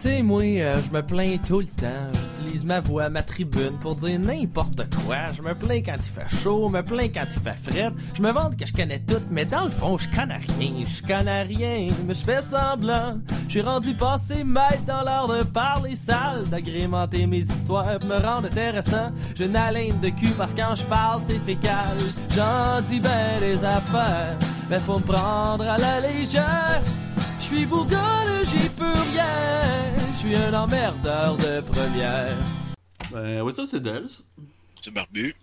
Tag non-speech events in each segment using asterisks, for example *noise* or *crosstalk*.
sais, moi, euh, je me plains tout le temps. J'utilise ma voix, ma tribune pour dire n'importe quoi. Je me plains quand il fait chaud, me plains quand il fait fret. Je me vante que je connais tout, mais dans le fond, je connais rien. Je connais rien, mais je fais semblant. Je suis rendu passé maître dans l'art de parler sale, d'agrémenter mes histoires, me rendre intéressant. Je n'haleine de cul parce que quand je parle, c'est fécal. J'en dis ben des affaires, mais faut me prendre à la légère. Je suis bourgogne, j'y peux rien. Je suis un emmerdeur de première. Ben, what's up, c'est Dels. C'est barbu.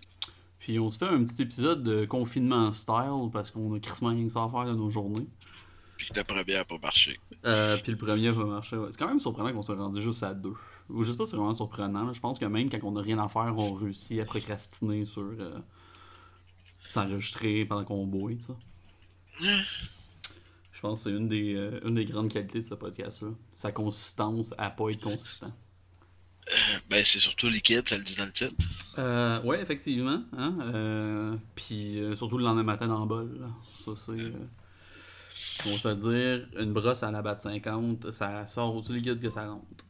Puis on se fait un petit épisode de confinement style parce qu'on a crissement rien que ça à faire de nos journées. Puis que la première a pas marché. Euh, puis le premier va marcher. ouais. C'est quand même surprenant qu'on soit rendu juste à deux. Ou je sais pas si c'est vraiment surprenant. là. Je pense que même quand on a rien à faire, on réussit à procrastiner sur euh, s'enregistrer pendant qu'on boit, ça. Je pense que c'est une des, euh, une des grandes qualités de ce podcast-là. Sa consistance à pas être consistant. Ben, c'est surtout liquide, ça le dit dans le titre. Euh, ouais, effectivement. Hein? Euh, puis euh, surtout le lendemain matin dans le bol. là. Ça, c'est. On va se dire, une brosse à la batte 50, ça sort aussi liquide que ça rentre.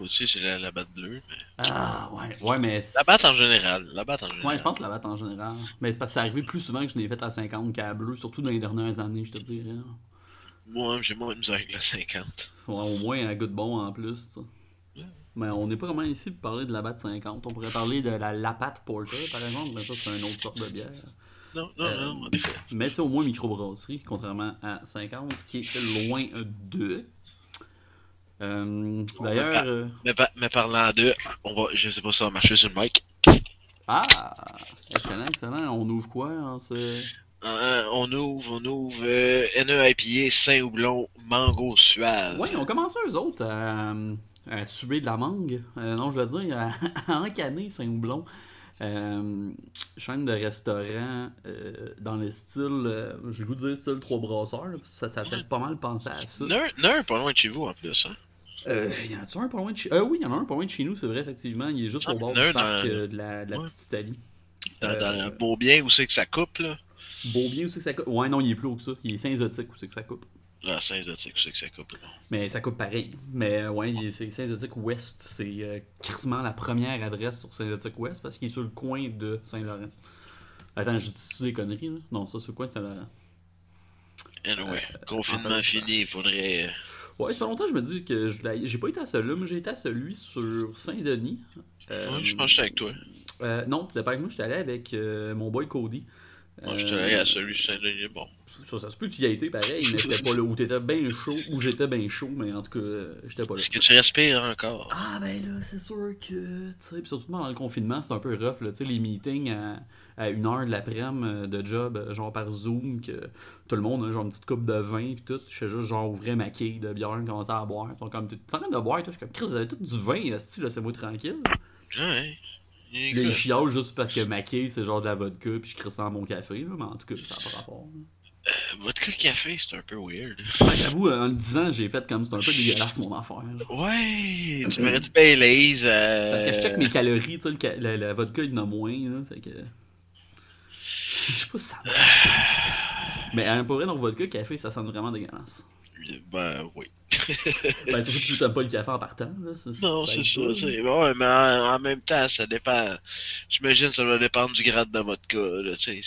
Aussi, c'est la, la batte bleue. Mais... Ah, ouais. Ouais, mais. La batte en général. La batte en général. Ouais, je pense la batte en général. Mais c'est parce que c'est arrivé plus souvent que je n'ai fait à 50 qu'à bleu, surtout dans les dernières années, je te dirais. Moi, j'ai moins de misère avec la 50. Ouais, au moins un goût de bon en plus. Ouais. Mais on n'est pas vraiment ici pour parler de la batte 50. On pourrait parler de la Lapatte Porter, par exemple, mais ça, c'est une autre sorte de bière. Non, non, Euh, non, en effet. Mais c'est au moins microbrasserie, contrairement à 50, qui est loin de. Euh, D'ailleurs. par- euh, Mais, pa- mais parlant de, on va, je sais pas si ça va marcher sur le mic. Ah! Excellent, excellent. On ouvre quoi en ce. Euh, on ouvre, on ouvre euh, NE Saint-Houblon, Mango Suave. Ouais, on commence eux autres à, à suer de la mangue. Non, je veux dire, à, à encanner Saint-Houblon. Chaîne de restaurants dans le style, je vais vous dire style trois brasseurs, là, parce que ça, ça fait pas mal penser à ça. A un pas loin de chez vous en plus. Hein? Euh, y en a-tu un pas loin de chez euh, Oui, il y en a un pas loin de chez nous, c'est vrai, effectivement. Il est juste Ah, au bord a du parc dans- euh, de la, de la Ouais. petite Italie. Dans, Euh, dans Beaubien, où c'est que ça coupe, là? Beau bien aussi que ça coupe? Ouais, non, il est plus haut que ça. Il est Saint-Zotique où c'est que ça coupe. Dans Saint-Zotique, où c'est que ça coupe. là. Mais ça coupe pareil. Mais euh, ouais, c'est Saint-Zotique Ouest. C'est euh, crissement la première adresse sur Saint-Zotique Ouest parce qu'il est sur le coin de Saint-Laurent. Attends, je dis des conneries là? Non, ça, c'est le coin de Saint-Laurent. Anyway, Euh, confinement fini, il faudrait. Euh, Ouais, ça fait longtemps que je me dis que je j'ai pas été à celui-là, mais j'ai été à celui sur Saint-Denis. Euh, Ouais, je pense que j'étais avec toi. euh, non, t'étais pas avec moi, j'étais allé avec euh, mon boy Cody. Moi, je à celui de Saint-Denis. Bon. Ça, ça se peut que tu y aies été pareil, mais j'étais pas là. Ou t'étais bien chaud, ou j'étais bien chaud, mais en tout cas, euh, j'étais pas là. Est-ce que tu respires encore? Ah ben là, c'est sûr que, tu sais, surtout pendant le confinement, c'est un peu rough, là, tu sais, les meetings à, à une heure de l'après-midi euh, de job, euh, genre par Zoom, que tout le monde a genre une petite coupe de vin, pis tout, je fais juste genre ouvrir ma quille de bière, commencer à boire, sont comme, t'es en train de boire, toi, je suis comme, Chris, vous avez tout du vin, style, laissez-moi tranquille. Ouais. Les Écoute, chiales juste parce que ma quille, c'est genre de la vodka, pis je crisse dans mon café, là, mais en tout cas, ça n'a pas rapport. là. euh, Vodka café, c'est un peu weird. Ouais, j'avoue, euh, en le disant, j'ai fait comme, c'est un peu dégueulasse mon affaire, là. Ouais, tu mérites du Baileys. Euh... Parce que je check mes calories, tu sais, le vodka, il en a moins, là, fait que... *laughs* Je sais pas si ça marche. *sighs* Mais hein, pour vrai, dans le vodka, café, ça sent vraiment dégueulasse. Ben oui. *laughs* Ben, surtout que tu t'aimes pas le café en partant, là. ça- Non, c'est ça. c'est- Ouais, mais en, en même temps, ça dépend. J'imagine que ça doit dépendre du grade de vodka. Là, c'est-.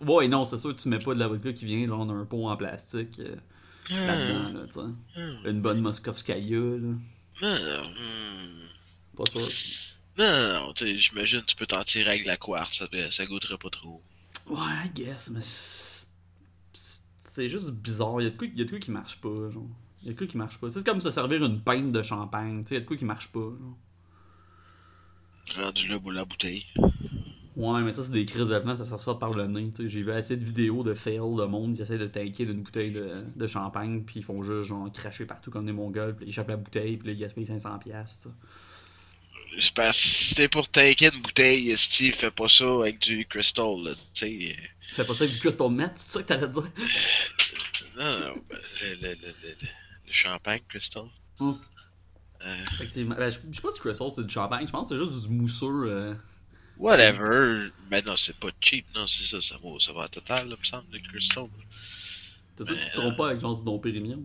Ouais, non, c'est sûr que tu mets pas de la vodka qui vient, genre, d'un pot en plastique euh, là-dedans, là, sais. Hmm. Une bonne Moskovskaya, là. Non, non, hmm. Pas sûr. non, non, tu sais, j'imagine que tu peux t'en tirer avec la quartz, ça, ça goûterait pas trop. Ouais, I guess, mais c'est juste bizarre. Il y a de quoi, il y a de quoi qui marche pas, genre. Il y a de quoi qui marche pas. C'est comme se servir une pinte de champagne, tu sais, il y a de quoi qui marche pas, genre. Rendu là la bouteille. Ouais, mais ça, c'est des crises de plan, ça sort par le nez. tu sais. J'ai vu assez de vidéos de fail de monde qui essaient de tanker d'une bouteille de, de champagne, puis ils font juste genre cracher partout comme des mongols, puis ils échappent la bouteille, puis là, ils gaspillent 500$. piastres, ça. Je pense que si t'es pour tanker une bouteille, Steve, fais pas ça avec du crystal, là, tu sais. Fais pas ça avec du crystal meth, c'est ça que t'allais dire? *laughs* Non, non, ben, le, le, le, le, champagne, crystal. Hum. Euh, Effectivement. Ben, je, je sais pas si crystal c'est du champagne, je pense que c'est juste du mousseux. euh, whatever. Ben non, c'est pas cheap, non, c'est ça, ça va, ça va à total, là, me semble, le crystal. T'as ça, tu te Mais, trompes pas avec genre du Dom Pérignon?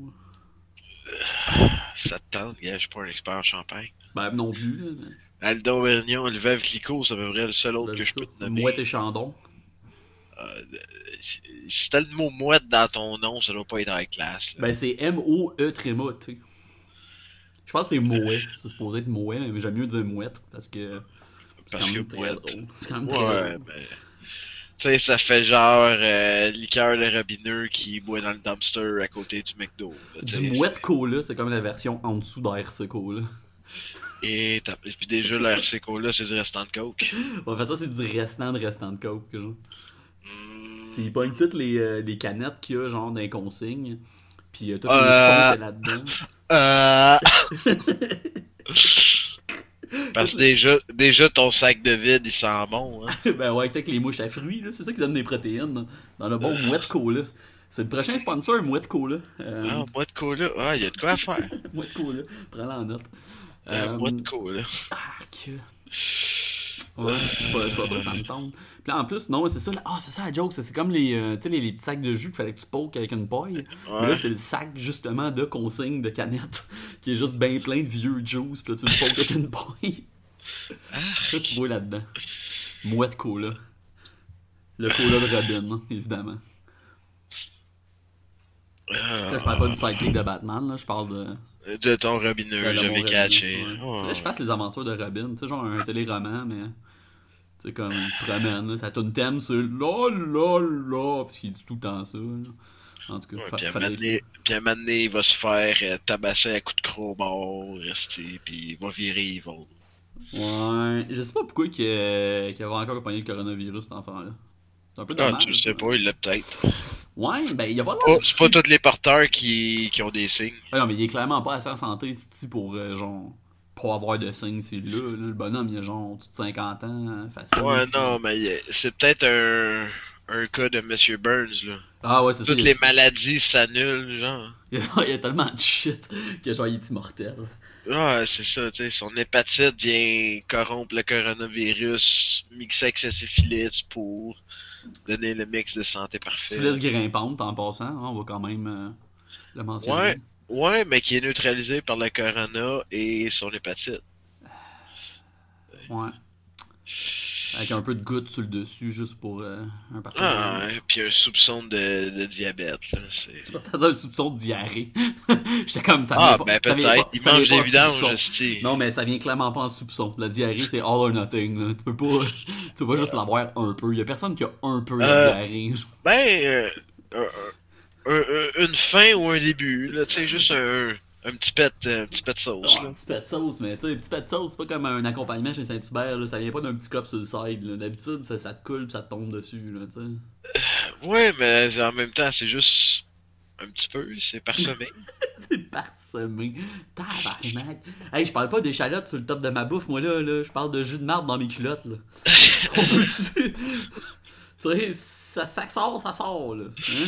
là? Ça te tente, gars, je suis pas un expert en champagne. Ben, non plus. mais- Aldo Vergnon, le Veuve Clicquot, c'est à peu près le seul autre que je peux te nommer. Mouette et Chandon. Si t'as le mot mouette dans ton nom, ça doit pas être high class. Là. Ben, c'est M-O-E tréma, tu sais. Je pense que c'est Mouet. C'est supposé être Mouet, mais j'aime mieux dire Mouette parce que. Parce quand même que Mouette. C'est quand même très ouais, drôle. ben. Tu sais, ça fait genre euh, liqueur de robineux qui boit dans le dumpster à côté du McDo. là, Du Mouette Cola, c'est comme la version en dessous d'ARC Cola. Et, puis déjà, le RC Cola, c'est du restant de Coke. On fait ça, c'est du restant de restant de Coke. Genre. C'est ils pognent toutes les, euh, les canettes qu'il y a, genre, dans les consignes. Puis euh, Euh. qu'il y a là-dedans. *laughs* Euh... *laughs* Parce que déjà, déjà, ton sac de vide, il sent bon. Hein. *laughs* ben ouais, avec les mouches à fruits, là, c'est ça qui donne des protéines. Dans, dans le bon Mouette Cola. C'est le prochain sponsor, Mouette Cola. Euh, Ah, de cola. Ah, il y a de quoi à faire. Mouette Cola, prends-la en note. Euh, Euh, bois de cola. Arc. Ouais, je suis pas, je suis pas sûr que ça me tente. Puis en plus, non, c'est ça. Ah, c'est ça la joke. C'est comme les, euh, les, les petits sacs de jus qu'il fallait que tu pokes avec une paille. Mais là, c'est le sac, justement, de consigne de canettes *laughs* qui est juste bien plein de vieux juice. Puis là, tu le pokes avec une paille. Là, tu bois là-dedans. Mouette cola. Le cola de Robin, évidemment. Là, je parle pas du sidekick de Batman, là, je parle de. Ah, De ton robineux, j'avais catché. Là, je fasse les aventures de Robin, tu sais, genre un téléroman, mais. Tu sais, comme il se promène, là, ça tourne thème, c'est là, là, là, parce qu'il dit tout le temps ça, là. En tout cas, Ouais, puis, à fallait- donné- puis à un moment donné, il va se faire euh, tabasser à coups de crowbar, rester, puis il va virer evil. Ouais, je sais pas pourquoi qu'il euh, qu'il avait encore pogné le coronavirus, cet enfant-là. C'est un peu Ah, dommage. tu le sais pas, il l'a peut-être. Ouais, ben, il y a pas Pas- l'air C'est pas tous les porteurs qui, qui ont des signes. Ouais, non, mais il est clairement pas assez en santé, c'est pour, euh, genre, pas avoir de signes, c'est là, là. Le bonhomme, il a genre au-dessus de 50 ans, hein, facile. Ouais, puis- non, mais c'est peut-être un, un cas de Monsieur Burns, là. Ah ouais, c'est ça. Toutes les maladies s'annulent, genre. *laughs* Il y, a, tellement de shit que genre il est immortel. Ah, c'est ça, tu sais, son hépatite vient corrompre le coronavirus, mixer avec sa syphilis pour donner le mix de santé parfait. Syphilis grimpante en passant, hein, on va quand même euh, le mentionner. Ouais. Ouais, mais qui est neutralisé par le corona et son hépatite. Ouais. Avec un peu de goutte sur le dessus juste pour euh, un parfum. Ah, ouais, puis un soupçon de, de diabète, là. C'est... Ça un soupçon de diarrhée. *laughs* J'étais comme ça. Ah, vient pas- ben ça vient peut-être. pas- Il mange pas des vidanges. Non, mais ça vient clairement pas en soupçon. La diarrhée, c'est all or nothing. là. Tu peux pas, tu peux pas juste l'avoir un peu. Y a personne qui a un peu de Euh, diarrhée. Ben, euh, un- un- un- une fin ou un début, là, tu sais, juste un, un petit pet, un petit pet de sauce, là. un petit pet de sauce, mais tu sais, un petit pet de sauce, c'est pas comme un accompagnement chez Saint-Hubert, là. ça vient pas d'un petit cop sur le side. D'habitude, ça, ça te coule pis ça te tombe dessus. Là, tu sais. Ouais, mais en même temps, c'est juste un petit peu, c'est parsemé. *laughs* c'est parsemé. Tabarnak. Hey, je parle pas d'échalotes sur le top de ma bouffe, moi là, là. Je parle de jus de marde dans mes culottes, là. *laughs* On Tu sais, ça, ça sort, ça sort, là. Hein?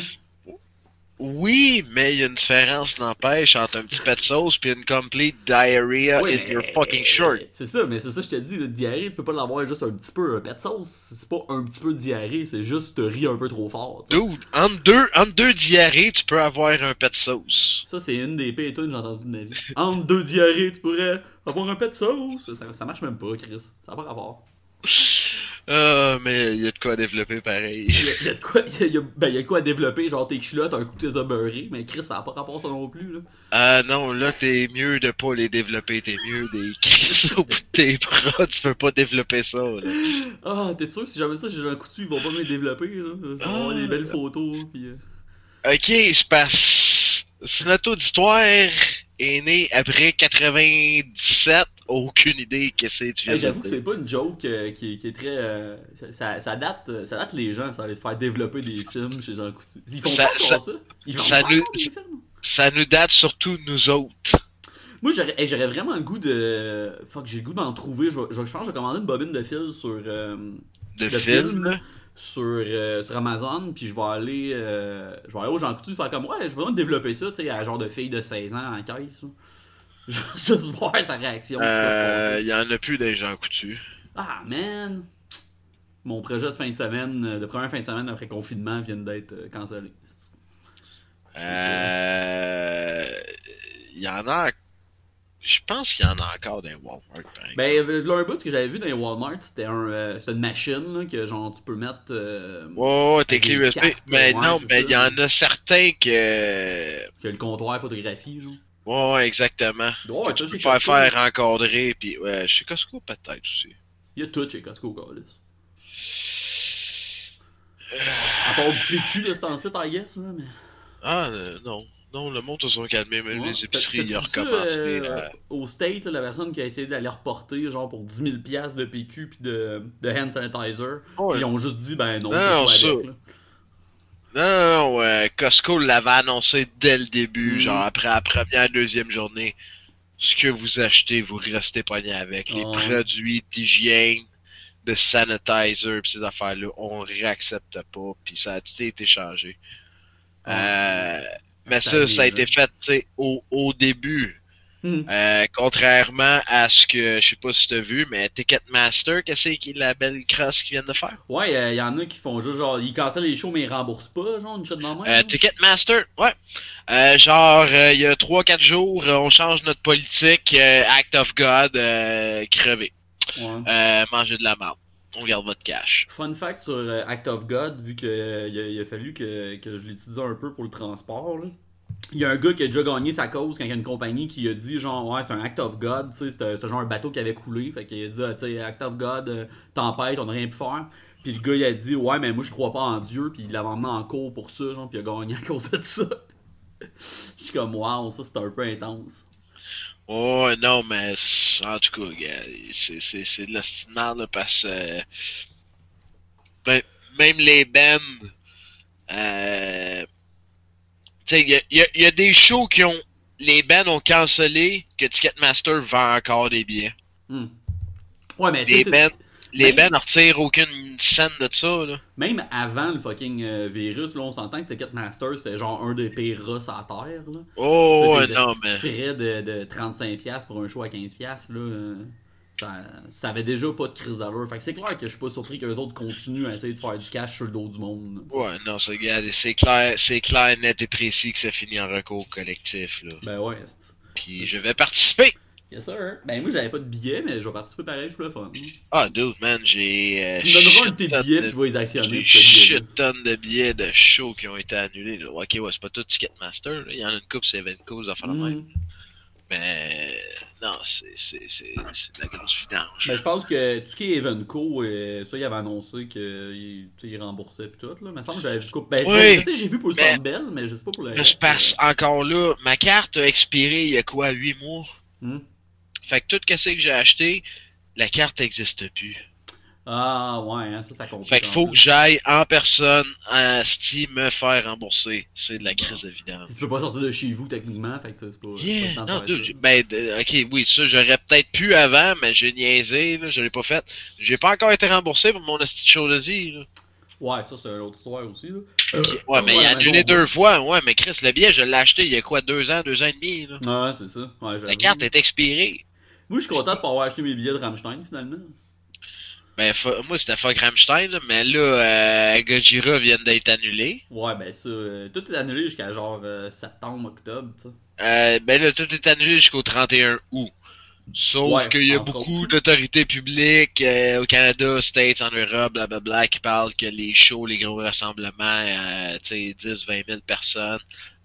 Oui, mais il y a une différence, n'empêche, entre un petit pet de sauce puis une complete diarrhea in mais- your fucking shirt. C'est ça, mais c'est ça, je te dis, le diarrhée, tu peux pas l'avoir juste un petit peu. Un pet de sauce, c'est pas un petit peu de diarrhée, c'est juste te ris un peu trop fort. tu sais. Dude, entre deux, entre deux diarrhées, tu peux avoir un pet de sauce. Ça, c'est une des pires tunes que j'ai entendues de ma vie. Entre deux diarrhées, tu pourrais avoir un pet de sauce. Ça, ça marche même pas, Chris. Ça n'a pas rapport. Ah, mais il y a de quoi développer pareil. Il y a, de quoi, y a, y a- ben, il y a de quoi à développer, genre tes culottes, un coup as beurrées, mais Chris, ça n'a pas rapport ça non plus, là. Ah non, là, t'es mieux de pas les développer, t'es mieux des *laughs* crises au bout de tes bras, tu peux pas développer ça, là. Ah, t'es sûr que si jamais ça, j'ai un coutu, ils vont pas me les développer, là? Je vais avoir Ah. des belles photos, pis... euh, Ok, je passe. Si notre auditoire est né après 97, aucune idée que c'est tu viens Hey, J'avoue que c'est pas une joke euh, qui, est- qui est très... euh, ça, date, euh, ça date les gens, ça allait se faire développer des films chez Jean Coutu. Ils font Ça- pas ça- ça? Ils font ça pas nous- des films? Ça nous date surtout nous autres. Moi, j'aurais hey, vraiment le goût de... Fuck, j'ai le goût d'en trouver. Je, vais- je, je pense que je vais commander une bobine de fil sur... De film, sur, euh, sur Amazon, puis je vais aller euh, je vais aller au Jean Coutu faire comme ouais, j'ai besoin de développer ça, tu sais, à genre de fille de 16 ans en caisse. Là. *laughs* Juste voir sa réaction. Euh, il y en a plus des gens coutus. Ah man! Mon projet de fin de semaine, euh, de première fin de semaine après confinement vient d'être euh, cancellé. Euh... il y en a. Je pense qu'il y en a encore dans les Walmart. Ben, un bout que j'avais vu dans les Walmart, c'était un, euh, une machine là, que genre tu peux mettre. euh, ouais, tes clés USB. Mais ouais, non, mais il y en a certains que. que le comptoir photographie, genre. Ouais, exactement. Ouais, tu peux faire Costco. faire encadrer, puis ouais, chez Costco peut-être aussi. Il y a tout chez Costco, Carlis. À part du PQ de cet ancien, I guess, là, mais. Ah, euh, non. Non, le monde se sont calmés, même Ouais. les épiceries, ils ont recommencé. euh, Au State, là, la personne qui a essayé d'aller reporter, genre pour 10 000 piastres de PQ puis de, de hand sanitizer, ils ont juste dit, ben non, Non, non, ça. avec, là. Non, non, non, ouais, Costco l'avait annoncé dès le début, Mhm. genre après la première, deuxième journée. Ce que vous achetez, vous restez pogné avec. Les produits d'hygiène, de sanitizer, pis ces affaires-là, on réaccepte pas, puis ça a tout été changé. Euh, mais Ça ça, a été hein. fait, au, au début. Hmm. Euh, contrairement à ce que, je sais pas si t'as vu, mais Ticketmaster, qu'est-ce que c'est la belle crosse qu'ils viennent de faire? Ouais, il y en a qui font juste genre, ils cancellent les shows mais ils remboursent pas, genre, une la main. Euh. Ticketmaster, ouais. Euh, genre, euh, il y a 3-4 jours, euh, on change notre politique. euh, Act of God, euh. Ouais. Euh, manger de la merde. On garde votre cash. Fun fact sur euh, Act of God, vu que euh, il a, a fallu que, que je l'utilise un peu pour le transport, là. Il y a un gars qui a déjà gagné sa cause quand il y a une compagnie qui a dit genre ouais c'est un act of God, tu sais, c'était genre un bateau qui avait coulé, fait qu'il a dit ah, act of God, euh, tempête, on n'a rien pu faire. Puis le gars il a dit ouais mais moi je crois pas en Dieu, puis il l'avait emmené en cours pour ça, genre puis il a gagné à cause de ça. *laughs* Je suis comme wow, ça c'était un peu intense. Oh, non, mais en tout cas, c'est, c'est, c'est de la là, parce que. euh, ben, même les bands. Euh, tu sais, il y a, y a- y a des shows qui ont. Les bands ont cancellé que Ticketmaster vend encore des billets. Hmm. Ouais mais Les bands, les Ben- bands ne retirent aucune scène de ça, là. Même avant le fucking euh, virus, là, on s'entend que Ticketmaster, c'est genre un des pires rats à terre. Là. Oh, tes non, mais. frais de, de 35$ pour un show à 15$, là, euh, ça, ça avait déjà pas de crise d'allure. Fait que c'est clair que je suis pas surpris qu'eux autres continuent à essayer de faire du cash sur le dos du monde. Ouais, non, c'est, regarde, c'est clair, c'est clair, net et précis que ça finit en recours collectif, là. Ben ouais, c'est- Puis je vais participer. yes sir. Ben moi j'avais pas de billets, mais je vais participer pareil, je le fun. Ah, dude, man, j'ai. Euh, me donneras tes billets, de- puis je vais les actionner. J'ai shit tonnes de billets de shows qui ont été annulés. là. Ok, ouais, c'est pas tout Ticketmaster. là. Il y en a une coupe, c'est Evenco, ça fait la même. Mm. Mais non, c'est de la grosse vidange. Ben, je pense que tout ce qui est Evenco, euh, ça, il avait annoncé qu'il il remboursait pis tout. Là. Il me semble que j'avais vu. Ben, je- Oui, je sais, j'ai vu pour le mais- Sandbell, mais je sais pas pour le je passe encore là. Ma carte a expiré il y a quoi, 8 mois? Hmm. Fait que tout ce que j'ai acheté, la carte n'existe plus. Ah, ouais, hein, ça, ça compte. Fait qu'il faut que j'aille en personne à Steam me faire rembourser. C'est de la crise de vidange. Tu peux pas sortir de chez vous, techniquement, fait que c'est pas, Yeah, non, dude, ben, ok, oui, ça, j'aurais peut-être pu avant, mais j'ai niaisé, là, je l'ai pas fait. J'ai pas encore été remboursé pour mon esti de Z, là. Ouais, ça, c'est une autre histoire aussi. Là. Ouais, mais il a annulé deux fois, ouais, mais Chris, le billet, je l'ai acheté il y a quoi, deux ans, deux ans et demi, là. Ah, Ouais, c'est ça. Ouais, La carte est expirée. Moi, je suis content de pas avoir acheté mes billets de Rammstein, finalement. Ben, fa- moi, c'était fuck Rammstein, mais là, euh, Gojira vient d'être annulé. Ouais, ben ça, euh, tout est annulé jusqu'à genre euh, septembre, octobre, tu sais. Euh, ben là, tout est annulé jusqu'au 31 août. Sauf Ouais, qu'il y a beaucoup d'autorités publiques au Canada, States, en Europe, blablabla, qui parlent que les shows, les gros rassemblements, tu sais, 10, 20 000 personnes,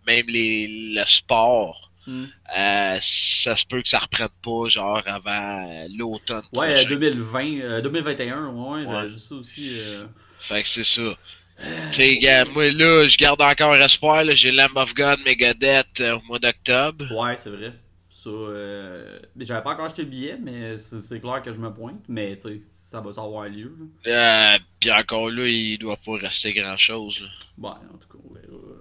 même les, le sport, Hmm. euh, ça se peut que ça reprenne pas, genre, avant euh, l'automne Ouais, euh, prochain. 2020, euh, 2021, ouais, j'avais Ouais. vu ça aussi. euh. Fait que c'est ça. Tu sais, gars, moi, là, je garde encore espoir, là, j'ai Lamb of God, Megadeth au mois d'octobre. Ouais, c'est vrai. Ça, euh... mais J'avais pas encore acheté le billet, mais c'est clair que je me pointe. Mais tu sais, ça va avoir lieu. Euh, Puis encore là, il doit pas rester grand-chose, là. Ouais, en tout cas, on verra.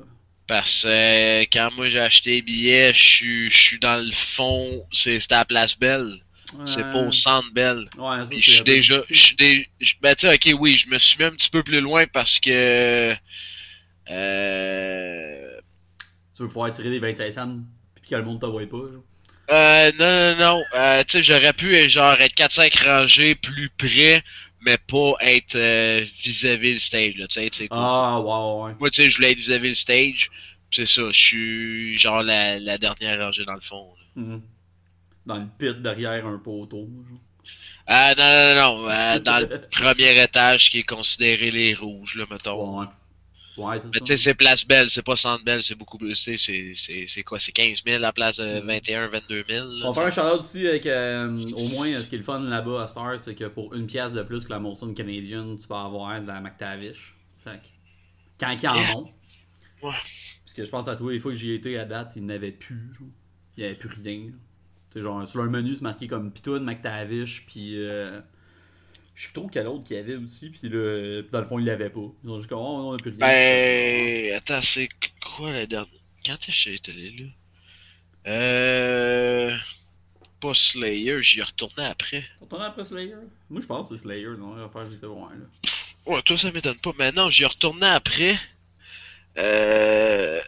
Parce que euh, quand moi j'ai acheté les billets, je suis- je suis dans le fond, c'est c'était à la place belle. C'est pas au centre belle. Ouais, ça, je suis déjà. Je suis dé- Ben tu sais, ok, oui, je me suis mis un petit peu plus loin parce que. Euh. Tu veux pouvoir tirer des 25 cents, puis que le monde te voit pas. Genre? Euh, non, non, non. Euh, tu sais, j'aurais pu genre être 4-5 rangées plus près, mais pas être euh, vis-à-vis le stage, là, tu sais, tu sais. Ah, ouais, ouais. Moi, tu sais, je voulais être vis-à-vis le stage. C'est ça, je suis genre la, la dernière rangée dans le fond. là. Mhm. Dans le pit derrière un poteau. genre. Ah non, non, non, non, euh, dans le *laughs* premier étage qui est considéré les rouges, là, mettons. Ouais. Ouais, c'est Mais tu ça. sais, c'est Place Belle, c'est pas Centre Belle, c'est beaucoup plus. C'est quoi C'est 15 000 à la place de 21, 22 000 là, On va faire un shout-out aussi avec, euh, au moins, euh, ce qui est le fun là-bas à Star, c'est que pour une pièce de plus que la Molson Canadian, tu peux avoir de la McTavish. Fait que, quand ils en Yeah. ont. Ouais. Parce que je pense à tous les fois que j'y ai été à date, ils n'avaient plus. genre. Il n'y avait plus rien. là. Tu sais, genre, sur leur menu, c'est marqué comme Pitoun, McTavish, puis. Euh, je sais plus trop quel autre qu'il y avait aussi, puis là, euh, dans le fond, ils l'avaient pas. Ils ont juste comme, oh, on n'a plus rien. Ben. Attends, c'est quoi la dernière? Quand est-ce que allé là? Euh. Pas Slayer, j'y ai retourné après. T'entends après Slayer? Moi, je pense que c'est Slayer, non, la affaire, j'étais voir là. Ouais, toi ça m'étonne pas. Mais non, j'y ai retourné après. Euh.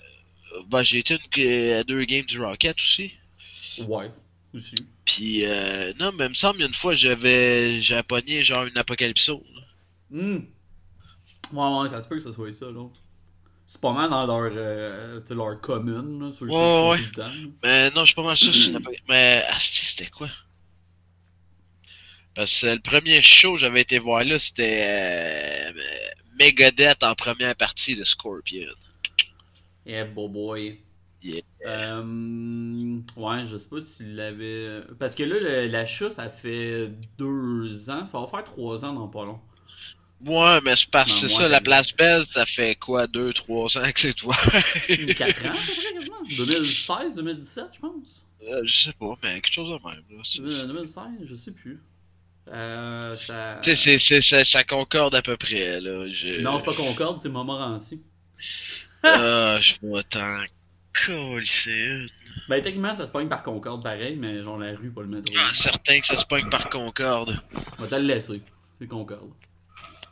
Ben, j'ai été une- à deux games du Rocket aussi. Ouais, aussi. Puis, euh, non, mais il me semble, une fois, j'avais pogné genre une apocalypso. là. Hmm. Ouais, ouais, ça se peut que ce soit ça, l'autre. C'est pas mal dans leur, euh, leur commune, là, qui Ouais, ouais. tout le temps. Mais non, je suis pas mal sûr apocalypse. Mais, ah, c'était quoi? Parce que le premier show que j'avais été voir là, c'était euh, Megadeth en première partie de Scorpion. Yeah, beau boy. Yeah. Euh, ouais, je sais pas s'il l'avait. Parce que là, l'achat, ça fait deux ans. Ça va faire trois ans dans pas long. Ouais, mais c'est parce que ça, la place belle, ça fait quoi, 2-3 ans que c'est toi? Quatre ans, à peu près, *laughs* quasiment. 2016, 2017, je pense. Euh, je sais pas, mais quelque chose de même. Là. C'est- 2016, je sais plus. Euh, ça... Tu sais, ça, ça concorde à peu près, là. Je... Non, c'est pas Concorde, c'est Montmorency. Ah, je coller une. Ben, techniquement, ça se pogne par Concorde pareil, mais genre la rue, pas le métro. Ah, certain que ça se pogne par concorde. On va te le laisser. C'est Concorde.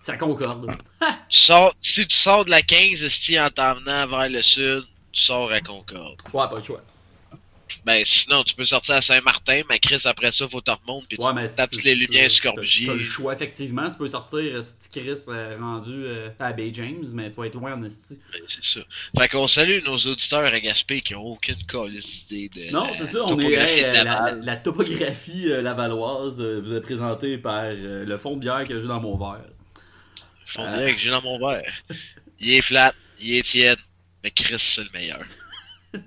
Ça concorde. Tu sors, si tu sors de la 15, esti, en t'en venant vers le sud, tu sors à Concorde. Ouais, pas le choix. Ben, sinon, tu peux sortir à Saint-Martin, mais Chris, après ça, faut te remonter, puis Ouais, tu tapes les lumières sur Corbusier. T'as le choix, effectivement. Tu peux sortir euh, si Chris euh, rendu euh, à Bay James, mais tu vas être loin en esti. Ben, c'est ça. Fait qu'on salue nos auditeurs à Gaspé qui ont aucune d'idée de Non, c'est ça. On est, de la, Laval. la- la topographie euh, lavalloise vous est présentée par le fond de bière que j'ai dans mon verre. Ils font bien que j'ai dans mon verre. Il est flat, il est tiède, mais Chris, c'est le meilleur. *laughs*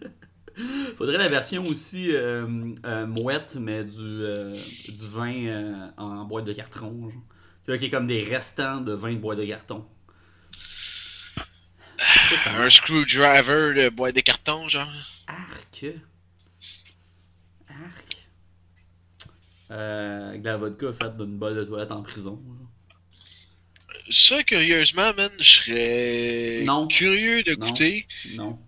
Faudrait la version aussi euh, euh, mouette, mais du, euh, du vin en boîte de carton. Genre. Là, qui est comme des restants de vin de boîte de carton. Ça, Un screwdriver de boîte de carton, genre. Arc. Arc. Euh, avec de la vodka faite d'une bolle de toilette en prison. genre. Ça, curieusement, man, je serais Non. curieux de goûter. Non. Non.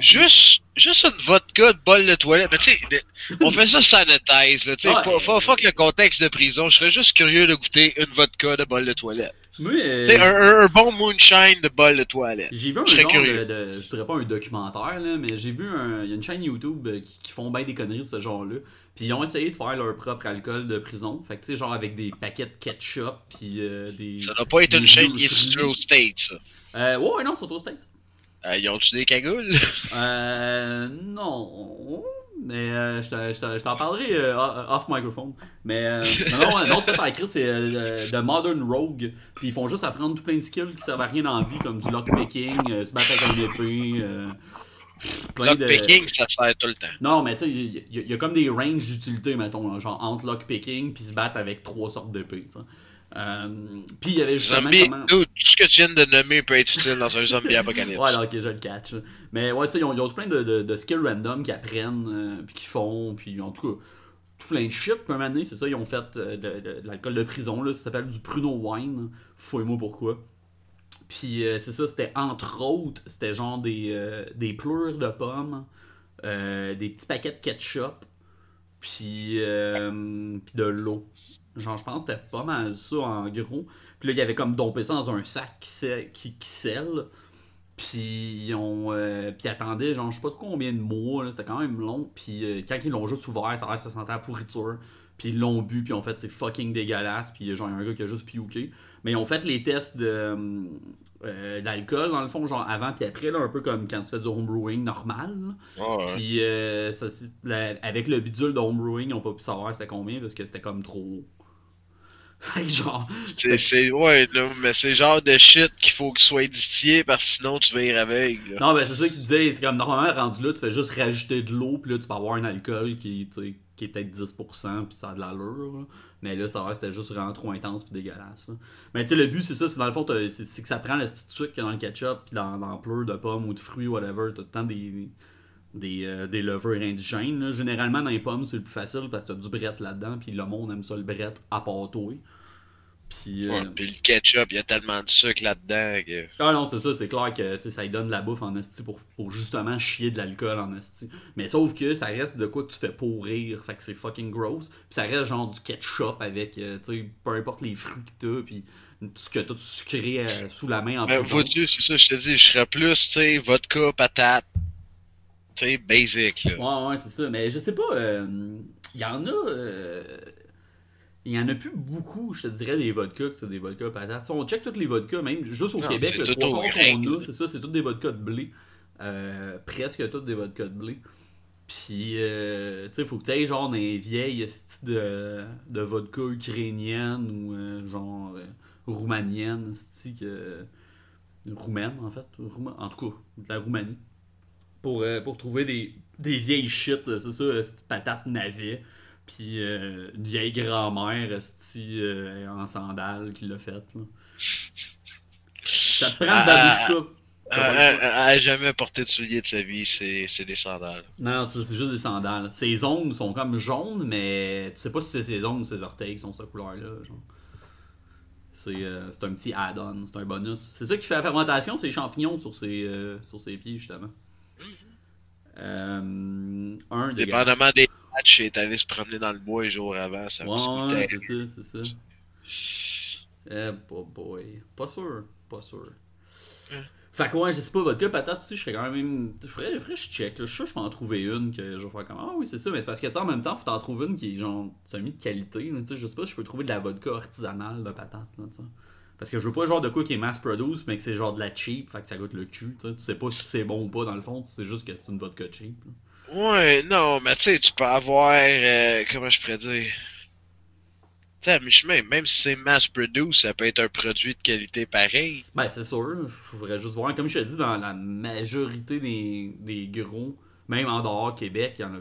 Juste, juste une vodka de bol de toilette. Mais tu sais, on fait ça sanitize, là. Tu sais, Ouais. fuck le contexte de prison. Je serais juste curieux de goûter une vodka de bol de toilette. Euh, Tu sais, un, un- bon moonshine de bol de toilette. J'ai vu un genre de, de- je dirais pas un documentaire là, mais j'ai vu un, il y a une chaîne YouTube euh, qui, qui font bien des conneries de ce genre-là. Puis ils ont essayé de faire leur propre alcool de prison. Fait que tu sais genre avec des paquets de ketchup puis euh, des. Ça doit pas être une chaîne qui est aux States, ça. Euh, ouais, non, c'est au States. Euh, ils ont-tu des cagoules? *laughs* Euh, non. Mais euh, je te- je te- je t'en parlerai euh, off microphone. Mais euh, *laughs* non, non, c'est par écrit, c'est euh, de Modern Rogue. Puis ils font juste apprendre tout plein de skills qui servent à rien dans la vie, comme du lockpicking, euh, se battre avec une épée. Plein de- Lockpicking, ça sert tout le temps. Non, mais tu sais, il y, a- il y a comme des ranges d'utilité, mettons, genre entre lockpicking puis se battre avec trois sortes d'épées. Euh, puis il y avait justement Zombie, comment... tout ce que tu viens de nommer peut être utile dans un zombie apocalypse. *laughs* Ouais, alors, ok, je le catch. Mais ouais, ça, ils ont, ils ont plein de, de, de skills random qu'ils apprennent, euh, puis qu'ils font, puis en tout cas, tout plein de shit. Puis un moment donné, c'est ça, ils ont fait euh, de, l'alcool de prison, là, ça s'appelle du Pruno Wine. Fouille-moi pourquoi. Puis euh, c'est ça, c'était entre autres, c'était genre des, euh, des pleurs de pommes, euh, des petits paquets de ketchup, puis, puis de l'eau. Genre, je pense que c'était pas mal ça en gros. Puis là, il y avait comme dompé ça dans un sac qui, sel- qui, qui scelle. Puis ils ont. euh, puis attendaient, genre, je sais pas trop combien de mois, là, c'était quand même long. Puis euh, quand ils l'ont juste ouvert, ça, a l'air que ça sentait la pourriture. Puis ils l'ont bu, puis ils ont fait c'est fucking dégueulasse. Puis genre, il y a un gars qui a juste piouqué. Mais ils ont fait les tests de, euh, d'alcool, dans le fond, genre avant puis après, là, un peu comme quand tu fais du homebrewing normal. Ouais. Puis euh, ça, la- avec le bidule de homebrewing, ils ont pas pu savoir c'était combien parce que c'était comme trop. *laughs* Fait que genre, C'est, ouais, là, mais c'est le genre de shit qu'il faut qu'il soit distillé parce que sinon tu vas y aveugle. Non, ben c'est ça qu'il disait. C'est comme normalement, rendu là, tu fais juste rajouter de l'eau, puis là, tu peux avoir un alcool qui, qui est peut-être 10%, puis ça a de l'allure. là. Mais là, ça va, c'était juste vraiment trop intense, puis dégueulasse. là. Mais tu sais, le but, c'est ça, c'est dans le fond, c'est que ça prend le petit sucre qu'il y a dans le ketchup, puis dans, dans plein de pommes ou de fruits, whatever. T'as tout le temps des, des, euh, des levures indigènes. là. Généralement, dans les pommes, c'est le plus facile parce que t'as du bret là-dedans, puis le monde aime ça, le bret à pâtouille. Puis. Ouais, euh, puis le ketchup, il y a tellement de sucre là-dedans que. ah non, c'est ça, c'est clair que ça lui donne de la bouffe en esti pour, pour justement chier de l'alcool en esti. Mais sauf que ça reste de quoi que tu fais pourrir, fait que c'est fucking gross. Puis ça reste genre du ketchup avec, euh, tu sais, peu importe les fruits que t'as, puis tout ce que t'as de sucré euh, sous la main en Ben, plus. vois-tu, c'est ça, je te dis, je serais plus, tu sais, vodka, patate. Tu sais, basic, là. Ouais, ouais, c'est ça. Mais je sais pas, euh, il y en a. euh, Il y en a plus beaucoup, je te dirais, des vodkas, c'est des vodkas patates. Si on check toutes les vodkas, même juste au Non, Québec, le trois qu'on a, c'est ça, c'est toutes des vodkas de blé. Euh, presque toutes des vodkas de blé. Puis, euh, tu sais, faut que tu aies genre des vieilles de, de vodka ukrainienne ou euh, genre euh, roumanienne, que. Roumaine, en fait. Rouma- En tout cas, de la Roumanie. Pour, euh, pour trouver des, des vieilles shit, c'est ça, patate navet. Puis euh, une vieille grand-mère euh, en sandales qui l'a fait. Là. Ça te prend Ah, une babushka. Elle T'as pas le choix. a jamais porté de souliers de sa vie, c'est des sandales. Non, c'est juste des sandales. Ses ongles sont comme jaunes, mais tu sais pas si c'est ses ongles ou ses orteils qui sont cette couleur-là. genre. C'est euh, c'est un petit add-on, c'est un bonus. C'est ça qui fait la fermentation, c'est les champignons sur ses, sur ses pieds, justement. Euh, un des Dépendamment des matchs, il est allé se promener dans le bois les jours avant, ça Ouais, c'est ça, c'est ça. Eh, boy, boy. Pas sûr, pas sûr. Fait que ouais, je sais pas, vodka patate aussi, je serais quand même. Faudrait, faudrait je check, là. Je suis sûr que je peux en trouver une que je vais faire comme. Ah oui, c'est ça, mais c'est parce que tu sais, en même temps, faut t'en trouver une qui est genre semi de qualité. là, Tu sais, je sais pas si je peux trouver de la vodka artisanale de patate, là, tu sais. Parce que je veux pas genre de quoi qui est mass produce, mais que c'est genre de la cheap, fait que ça goûte le cul, tu sais. Tu sais pas si c'est bon ou pas dans le fond, tu sais juste que c'est une vodka cheap. là. Ouais, non, mais tu sais, tu peux avoir. euh, comment je pourrais dire? Tu sais, à mi-chemin, même si c'est mass-produce, ça peut être un produit de qualité pareil. Ben, c'est sûr. Faudrait juste voir. Comme je te dis, dans la majorité des, des gros, même en dehors Québec, il y en a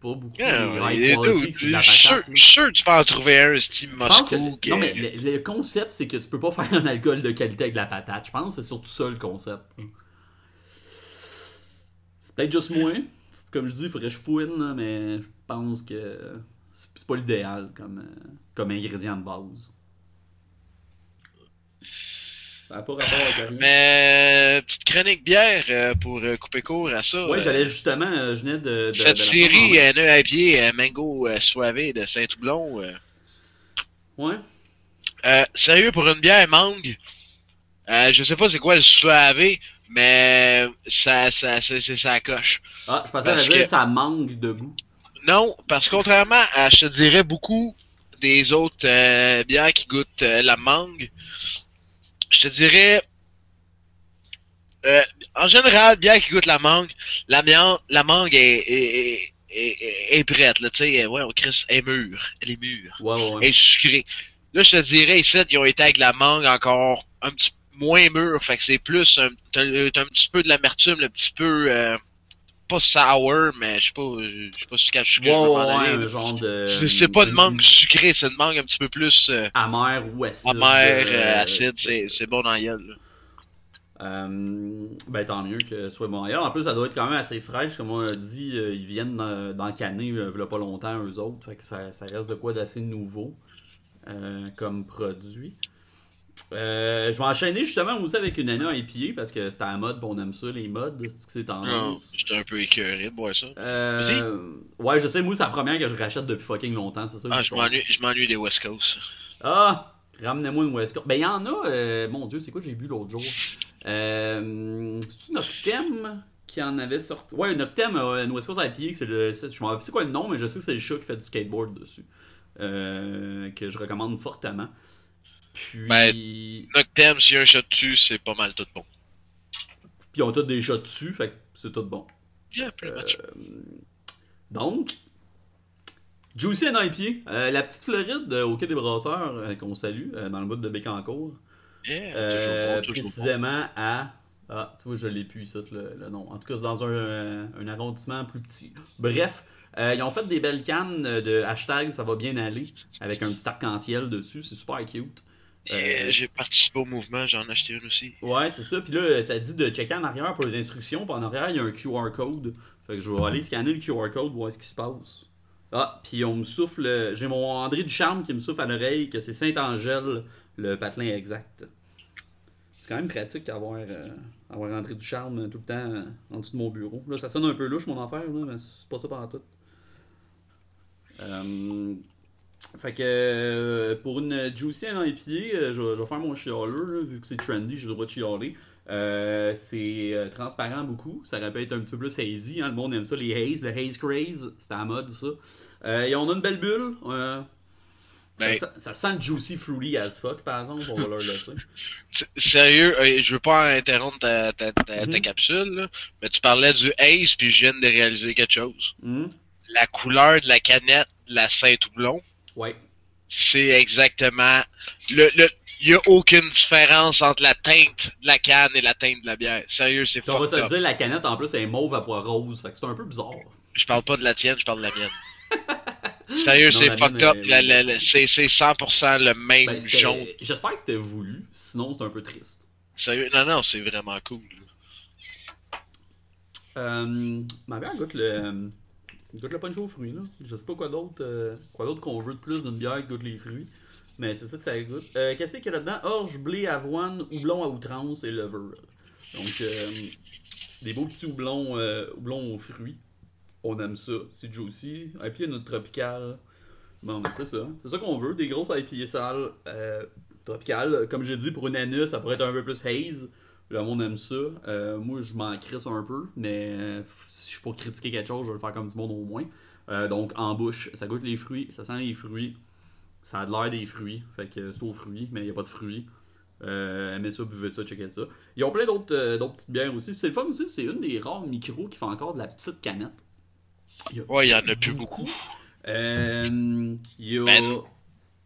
pas beaucoup. Yeah, les deux, quality, que c'est de la je suis sûr- patate, là. je suis sûr que tu peux en trouver un, Steam Moscou. que- Non, mais le, le concept, c'est que tu peux pas *laughs* faire un alcool de qualité avec de la patate. Je pense que c'est surtout ça le concept. C'est peut-être juste moi. Comme je dis, il faudrait que je fouine, là, mais je pense que c'est c'est pas l'idéal comme, euh, comme ingrédient de base. Ça n'a pas rapport avec rien. Mais, euh, petite chronique bière euh, pour euh, couper court à ça. Euh, j'allais justement, je venais de. de- Cette de série, prendre un IPA, euh, Mango Soivé de main. Ouais. Euh, sérieux, pour une bière mangue, euh, je sais pas c'est quoi le soivé, mais ça, ça, ça, c'est ça coche. Ah, je pensais Parce que que- ça manque de goût. Non, parce que contrairement à, je te dirais, beaucoup des autres euh, bières qui goûtent la mangue, je te dirais, euh, en général, bière qui goûte la mangue, la, mian- la mangue est, est, est, est- est prête, là, tu sais, ouais, on crée, elle est mûre, elle est mûre. Ouais, ouais, ouais. et sucré. Là, je te dirais, ici, ils ont été avec la mangue encore un petit moins mûr. Fait que c'est plus un, t'as, t'as un petit peu de l'amertume, le petit peu euh, pas sour, mais je sais pas, euh, je sais pas sucré Ouais, je veux m'en aller. C'est, pas une mangue sucrée, c'est une mangue un petit peu plus euh, Amère ou acide. amère, euh, acide, c'est, c'est bon dans la gueule. Euh, ben tant mieux que ce soit bon. Ailleurs, en plus, ça doit être quand même assez fraîche. Comme on a dit, euh, ils viennent euh, d'encanner euh, il y a pas longtemps, eux autres. Fait que ça, ça reste de quoi d'assez nouveau comme produit. Euh, je vais enchaîner justement aussi avec une année IPA parce que c'est à la mode, on aime ça, les modes, c'est que c'est tendance? j'étais un peu écœuré de boire ça. Euh, ouais, je sais, moi, c'est la première que je rachète depuis fucking longtemps, c'est ça. Ah, je m'ennuie, je m'ennuie des West Coast. Ah, ramenez-moi une West Coast. Ben, il y en a, euh, mon Dieu, c'est quoi que j'ai bu l'autre jour? Euh, c'est-tu Noctem qui en avait sorti? Ouais, Noctem, euh, une West Coast IPA, c'est le. c'est- Je me rappelle c'est quoi le nom, mais je sais que c'est le chat qui fait du skateboard dessus. que je recommande fortement. Puis, Ben, puis Noctem, s'il y a un shot dessus, c'est pas mal tout bon. ils ont tous des chats dessus, fait que c'est tout bon. Yeah, pretty much. Euh, donc, Juicy and IPA, euh, la petite Floride euh, au Quai des Brasseurs, euh, qu'on salue, euh, dans le bout de Bécancour. Yeah, toujours toujours précisément à. Ah, tu vois, je l'ai plus ici, le, le nom. En tout cas, c'est dans un, un arrondissement plus petit. Bref, ils ont fait des belles cannes de hashtag ça va bien aller avec un petit arc-en-ciel dessus. C'est super cute. Yeah, Euh, J'ai participé au mouvement, j'en ai acheté une aussi. Ouais, c'est ça. Puis là, ça dit de checker en arrière pour les instructions. Puis en arrière, il y a un QR code. Fait que je vais aller scanner le QR code, voir ce qui se passe. Ah, puis on me souffle. J'ai mon André Ducharme qui me souffle à l'oreille que c'est Saint-Angèle, le patelin exact. C'est quand même pratique d'avoir euh, avoir André Ducharme tout le temps euh, en dessous de mon bureau. Là, ça sonne un peu louche, mon affaire, là, mais c'est pas ça pendant tout. Euh, fait que euh, pour une Juicy pieds, euh, je, vais- je vais faire mon chialeux, là, vu que c'est trendy, j'ai le droit de chialer. Euh, c'est transparent beaucoup, ça pu être un petit peu plus hazy, hein, le monde aime ça, les haze, le haze craze, c'est à la mode ça. Et on a une belle bulle, euh, Ben- ça, sent- ça sent le juicy fruity as fuck par exemple, on va leur laisser. *laughs* Sérieux, euh, je veux pas interrompre ta, ta, ta, ta Mhm. capsule, là, mais tu parlais du Ace, puis je viens de réaliser quelque chose. Hum? La couleur de la canette, la Saint-Houblon, Ouais. c'est exactement... Le, le, y a aucune différence entre la teinte de la canne et la teinte de la bière. Sérieux, c'est Puis on va se dire, la canette en plus elle est mauve à pois rose, fait que c'est un peu bizarre. Je parle pas de la tienne, je parle de la mienne. *laughs* Sérieux, c'est fucked up. c'est c'est 100% le même Ben, jaune. J'espère que c'était voulu, sinon c'est un peu triste. Sérieux, non, non, c'est vraiment cool. Euh, ma bière goûte le, goûte le punch aux fruits. Là. Je sais pas quoi d'autre euh, quoi d'autre qu'on veut de plus d'une bière qui goûte les fruits. Mais c'est ça que ça goûte. Euh, Qu'est-ce qu'il y a là-dedans? Orge, blé, avoine, houblon à outrance et levure. Donc, euh, des beaux petits houblons, euh, houblons aux fruits. On aime ça. C'est juicy. Et puis, notre tropical. Bon, ben, c'est ça. C'est ça qu'on veut. Des grosses IPA sales. Tropicales. Comme j'ai dit, pour une anus, ça pourrait être un peu plus haze. Le monde aime ça. Euh, moi, je m'en crisse un peu, mais euh, si je suis pour critiquer quelque chose, je vais le faire comme du monde au moins. Euh, donc, en bouche, ça goûte les fruits, ça sent les fruits. Ça a de l'air des fruits, fait que c'est aux fruits, mais il n'y a pas de fruits. Euh, aimez ça, buvez ça, checkez ça. Ils ont plein d'autres petites bières aussi. C'est le fun aussi, c'est une des rares micros qui fait encore de la petite canette. Il y a Ouais, il y en a plus beaucoup. Euh, il y a... Ben,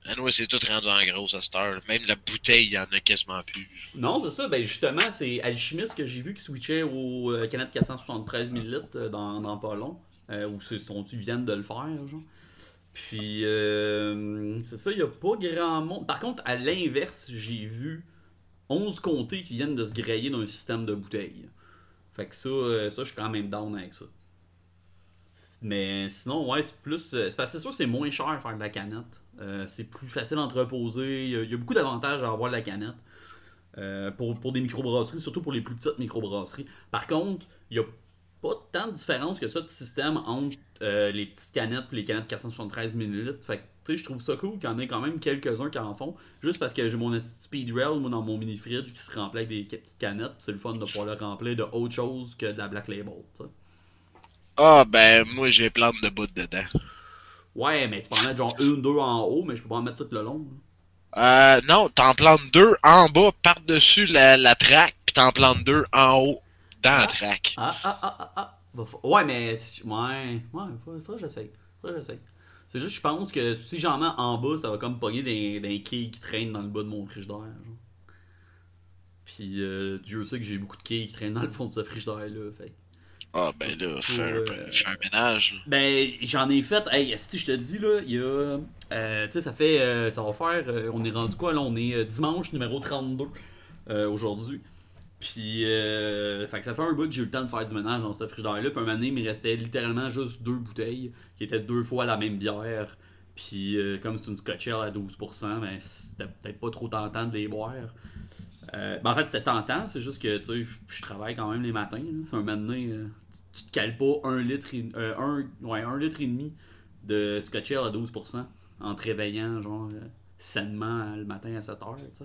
Ah ouais, c'est tout rendu en gros à cette heure. Même la bouteille, il y en a quasiment plus. Non, c'est ça. Ben justement, c'est Alchimiste que j'ai vu qui switchait au canette 473 ml dans, dans pas long. Euh, ou ils viennent de le faire, genre. Puis euh, c'est ça, il n'y a pas grand monde. Par contre, à l'inverse, j'ai vu 11 comtés qui viennent de se grailler dans un système de bouteilles. Fait que ça, euh, ça je suis quand même down avec ça. Mais sinon, ouais, c'est plus. euh, C'est parce que c'est sûr c'est moins cher faire de la canette. Euh, c'est plus facile à entreposer. Il y, a, beaucoup d'avantages à avoir de la canette. Euh, pour, pour des microbrasseries, surtout pour les plus petites microbrasseries. Par contre, il n'y a pas tant de différence que ça de système entre les petites canettes et les canettes 473 ml. Fait que, tu sais, je trouve ça cool qu'il y en ait quand même quelques-uns qui en font. Juste parce que j'ai mon Speed Rail, moi, dans mon mini fridge qui se remplit avec des petites canettes. C'est le fun de pouvoir le remplir de autre chose que de la Black Label. Ah, ben, moi, j'ai plein de bouts dedans. Ouais, mais tu peux en mettre genre une, deux en haut, mais je peux pas en mettre tout le long. là. Euh, non, t'en plantes deux en bas, par-dessus la, la traque, puis t'en plantes deux en haut, dans la traque. Ah, ah, ah, ah, ah. Ouais, mais. si- Ouais, ouais, faut, faut que j'essaye. Faut que j'essaye. C'est juste, je pense que si j'en mets en bas, ça va comme pogner des, des quilles qui traînent dans le bas de mon frigidaire. genre. Puis, euh, Dieu sait que j'ai beaucoup de quilles qui traînent dans le fond de ce frigidaire-là. Fait. Ah, ben là, fais fais un ménage. Ben, j'en ai fait. Hey, si je te dis, là, il y a. euh, tu sais, ça fait. euh, ça va faire. euh, on est rendu quoi, là? On est euh, dimanche numéro 32 euh, aujourd'hui. Puis, euh, fait que ça fait un bout que j'ai eu le temps de faire du ménage dans ce frigidaire-là. Puis, un moment donné, il me restait littéralement juste deux bouteilles qui étaient deux fois la même bière. Puis, euh, comme c'est une Scotch Ale à 12%, ben, c'était peut-être pas trop tentant de les boire. Euh, ben, en fait, c'est tentant, c'est juste que, tu je travaille quand même les matins. Un moment euh, tu, tu te cales pas un litre, et, euh, un, ouais, un litre et demi de Scotch à 12% en te réveillant, genre, sainement le matin à 7h, tu sais.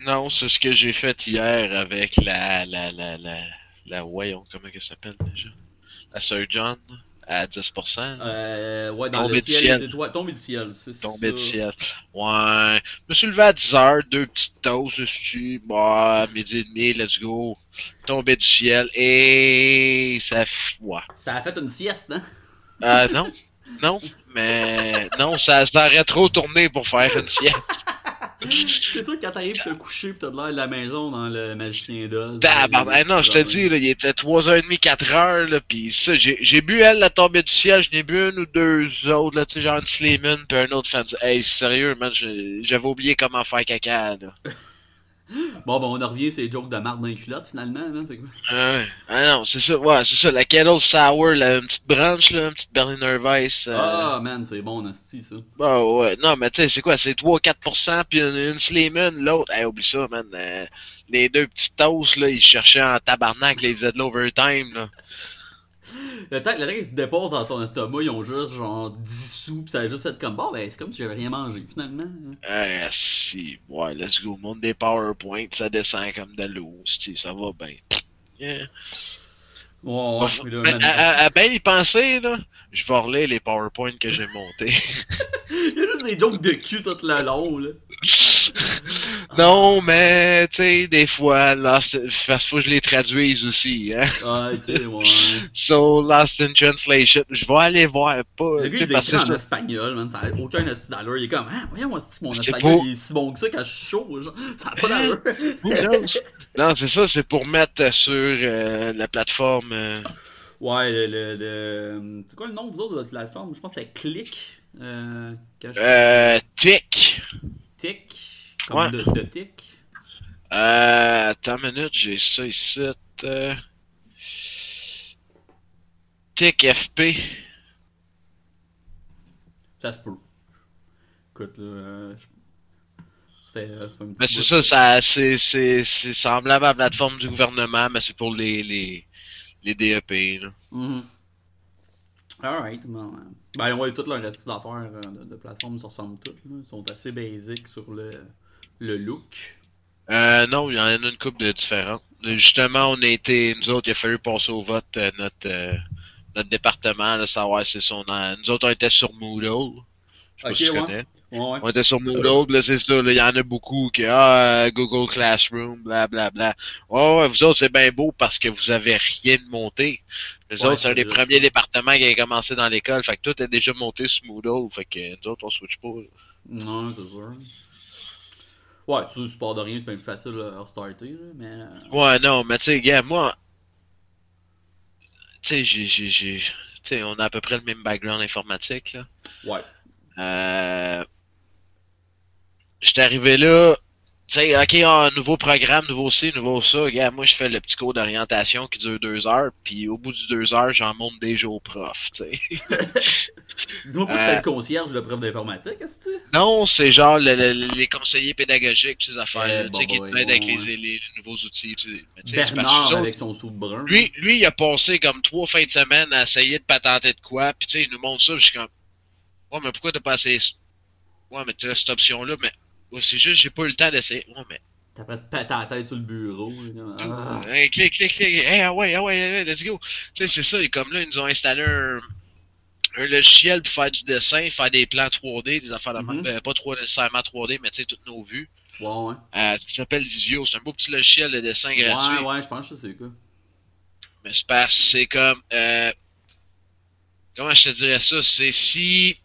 Non, c'est ce que j'ai fait hier avec la, la, la, la, la, voyons, comment elle s'appelle déjà? La Sir John. À 10%. Euh, ouais, dans Tombé le du ciel, ciel. les étoiles. Tombé du ciel, c'est du ciel. Ouais. Je me suis levé à 10h, deux petites doses dessus. Bah, midi et demi, let's go. Tombé du ciel. Et ça. Ouais. Ça a fait une sieste, hein? Euh, non. Non. Mais non, ça, ça aurait trop tourné pour faire une sieste. *laughs* *laughs* C'est sûr que quand t'arrives te coucher pis t'as de l'air de la maison dans le magicien d'Oz. Tabarnak, non, je te dis, là, il était 3h30, 4h, là, pis ça, j'ai bu, elle, la tombée du ciel, je n'ai bu une ou deux autres, là, tu sais, genre une Slimane, pis un autre fan. Hey, sérieux, man, j'avais oublié comment faire caca, là. *laughs* *laughs* Bon, ben, on en revient, c'est joke de marde dans les culottes, finalement, là, c'est quoi? Ouais. Ah non, c'est ça, ouais, c'est ça, la Kettle Sour, la une petite branche, là, une petite Berliner Weiss. euh, Ah, man, c'est bon, Nasty, ça. Bah ouais, non, mais tu sais, c'est quoi, c'est 3-4%, puis une, une l'autre, hey, oublie ça, man. euh, les deux petites toasts, là, ils cherchaient en tabarnak, là, ils faisaient de l'overtime, là. Le temps que le temps qu'ils se déposent dans ton estomac, ils ont juste genre 10 sous, pis ça a juste fait comme, bon, ben, c'est comme si j'avais rien mangé, finalement. Ah, si, ouais, let's go. Monde des PowerPoint, ça descend comme de l'eau, si, ça va bien. Yeah. Ouais, ouais, là, à, à- à bien y penser, là, je vais relire les PowerPoint que j'ai montés. *laughs* Il y a juste des jokes de cul tout le long, là. *laughs* non, mais, tu sais, des fois, lost, parce faut que je les traduise aussi, hein. Ah, ok, ouais. *laughs* So, Lost in Translation, je vais aller voir, pas, Le gars, il écrit en espagnol, man. Ça a aucun d'allure. Il est comme, ah, voyons, esti, mon C'est espagnol, il est si bon que ça quand je suis chaud, genre? *laughs* Ça a pas d'allure. Non, c'est ça, c'est pour mettre sur euh, la plateforme. euh, Ouais, le. le, le- C'est quoi le nom, vous autres, de votre plateforme? Je pense que c'est Click. Euh. je- Euh, Tic. Tic. Comme ouais. de, de tic. Euh, attends une minute, j'ai ça ici. Euh... Tic FP. Ça se peut. Écoute, là. euh, je- fait, euh, Mais c'est ça, ça c'est, c'est, c'est semblable à la plateforme du gouvernement, mais c'est pour les, les, les DEP. Là. Mhm. Alright, bon. euh, Ben, ouais, toutes leurs restes d'affaires euh, de, de plateforme se ressemblent toutes. Là. Ils sont assez basiques sur le, le look? Euh, non, il y en a une couple de différentes. Justement, on a été, nous autres, il a fallu passer au vote euh, notre, euh, notre département, là, savoir si son. Nous autres, on était sur Moodle. Je sais pas Ok, si tu ouais. connais. Ouais, ouais. On était sur Moodle, c'est ça, il y en a beaucoup qui, ah, Google Classroom, bla, bla, bla. Ouais, ouais, vous autres, c'est bien beau parce que vous avez rien de monté. Les Ouais, autres, c'est un des premiers départements qui a commencé dans l'école, fait que tout est déjà monté sur Moodle, fait que nous autres, on switch pas. là. Non, c'est sûr. Ouais, si tu support de rien, c'est bien plus facile à restarter, là, mais. euh, Ouais, non, mais tu sais, gars, moi, tu sais, j'ai, j'ai, j'ai, tu sais, on a à peu près le même background informatique, là. Ouais. Euh, J'étais arrivé là, tu sais, ok, ah, nouveau programme, nouveau ci, nouveau ça. Gars, moi, je fais le petit cours d'orientation qui dure deux heures, puis au bout du deux heures, j'en monte déjà au prof, tu sais. *laughs* Dis-moi pas que Euh, c'est le concierge de prof d'informatique, est-ce que Non, c'est genre le- le- les conseillers pédagogiques, ces affaires, Eh, tu sais, bon, qui te aident avec ouais, les, les nouveaux outils. tu que Bernard avec son sou brun. Lui, lui, il a passé comme trois fins de semaine à essayer de patenter de quoi, puis tu sais, il nous montre ça, puis je suis comme, ouais, mais pourquoi t'as pas essayé ça? Ouais, mais t'as cette option-là, mais ouais, c'est juste, j'ai pas eu le temps d'essayer. Ouais, mais, T'as pas de péter la tête sur le bureau. là. Ah. Hey, clic, clic, clic, hey, ah ouais, ah ouais, ah ouais, let's go. Tu sais, c'est ça, et comme là, ils nous ont installé un, un logiciel pour faire du dessin, faire des plans 3D, des affaires de. Mhm. Ben, pas trop nécessairement 3D, mais tu sais, toutes nos vues. Ouais, ouais. Euh, ça s'appelle Visio, c'est un beau petit logiciel de dessin gratuit. Ouais, ouais, je pense que c'est quoi. Mais c'est parce que c'est comme. Euh, comment je te dirais ça? C'est si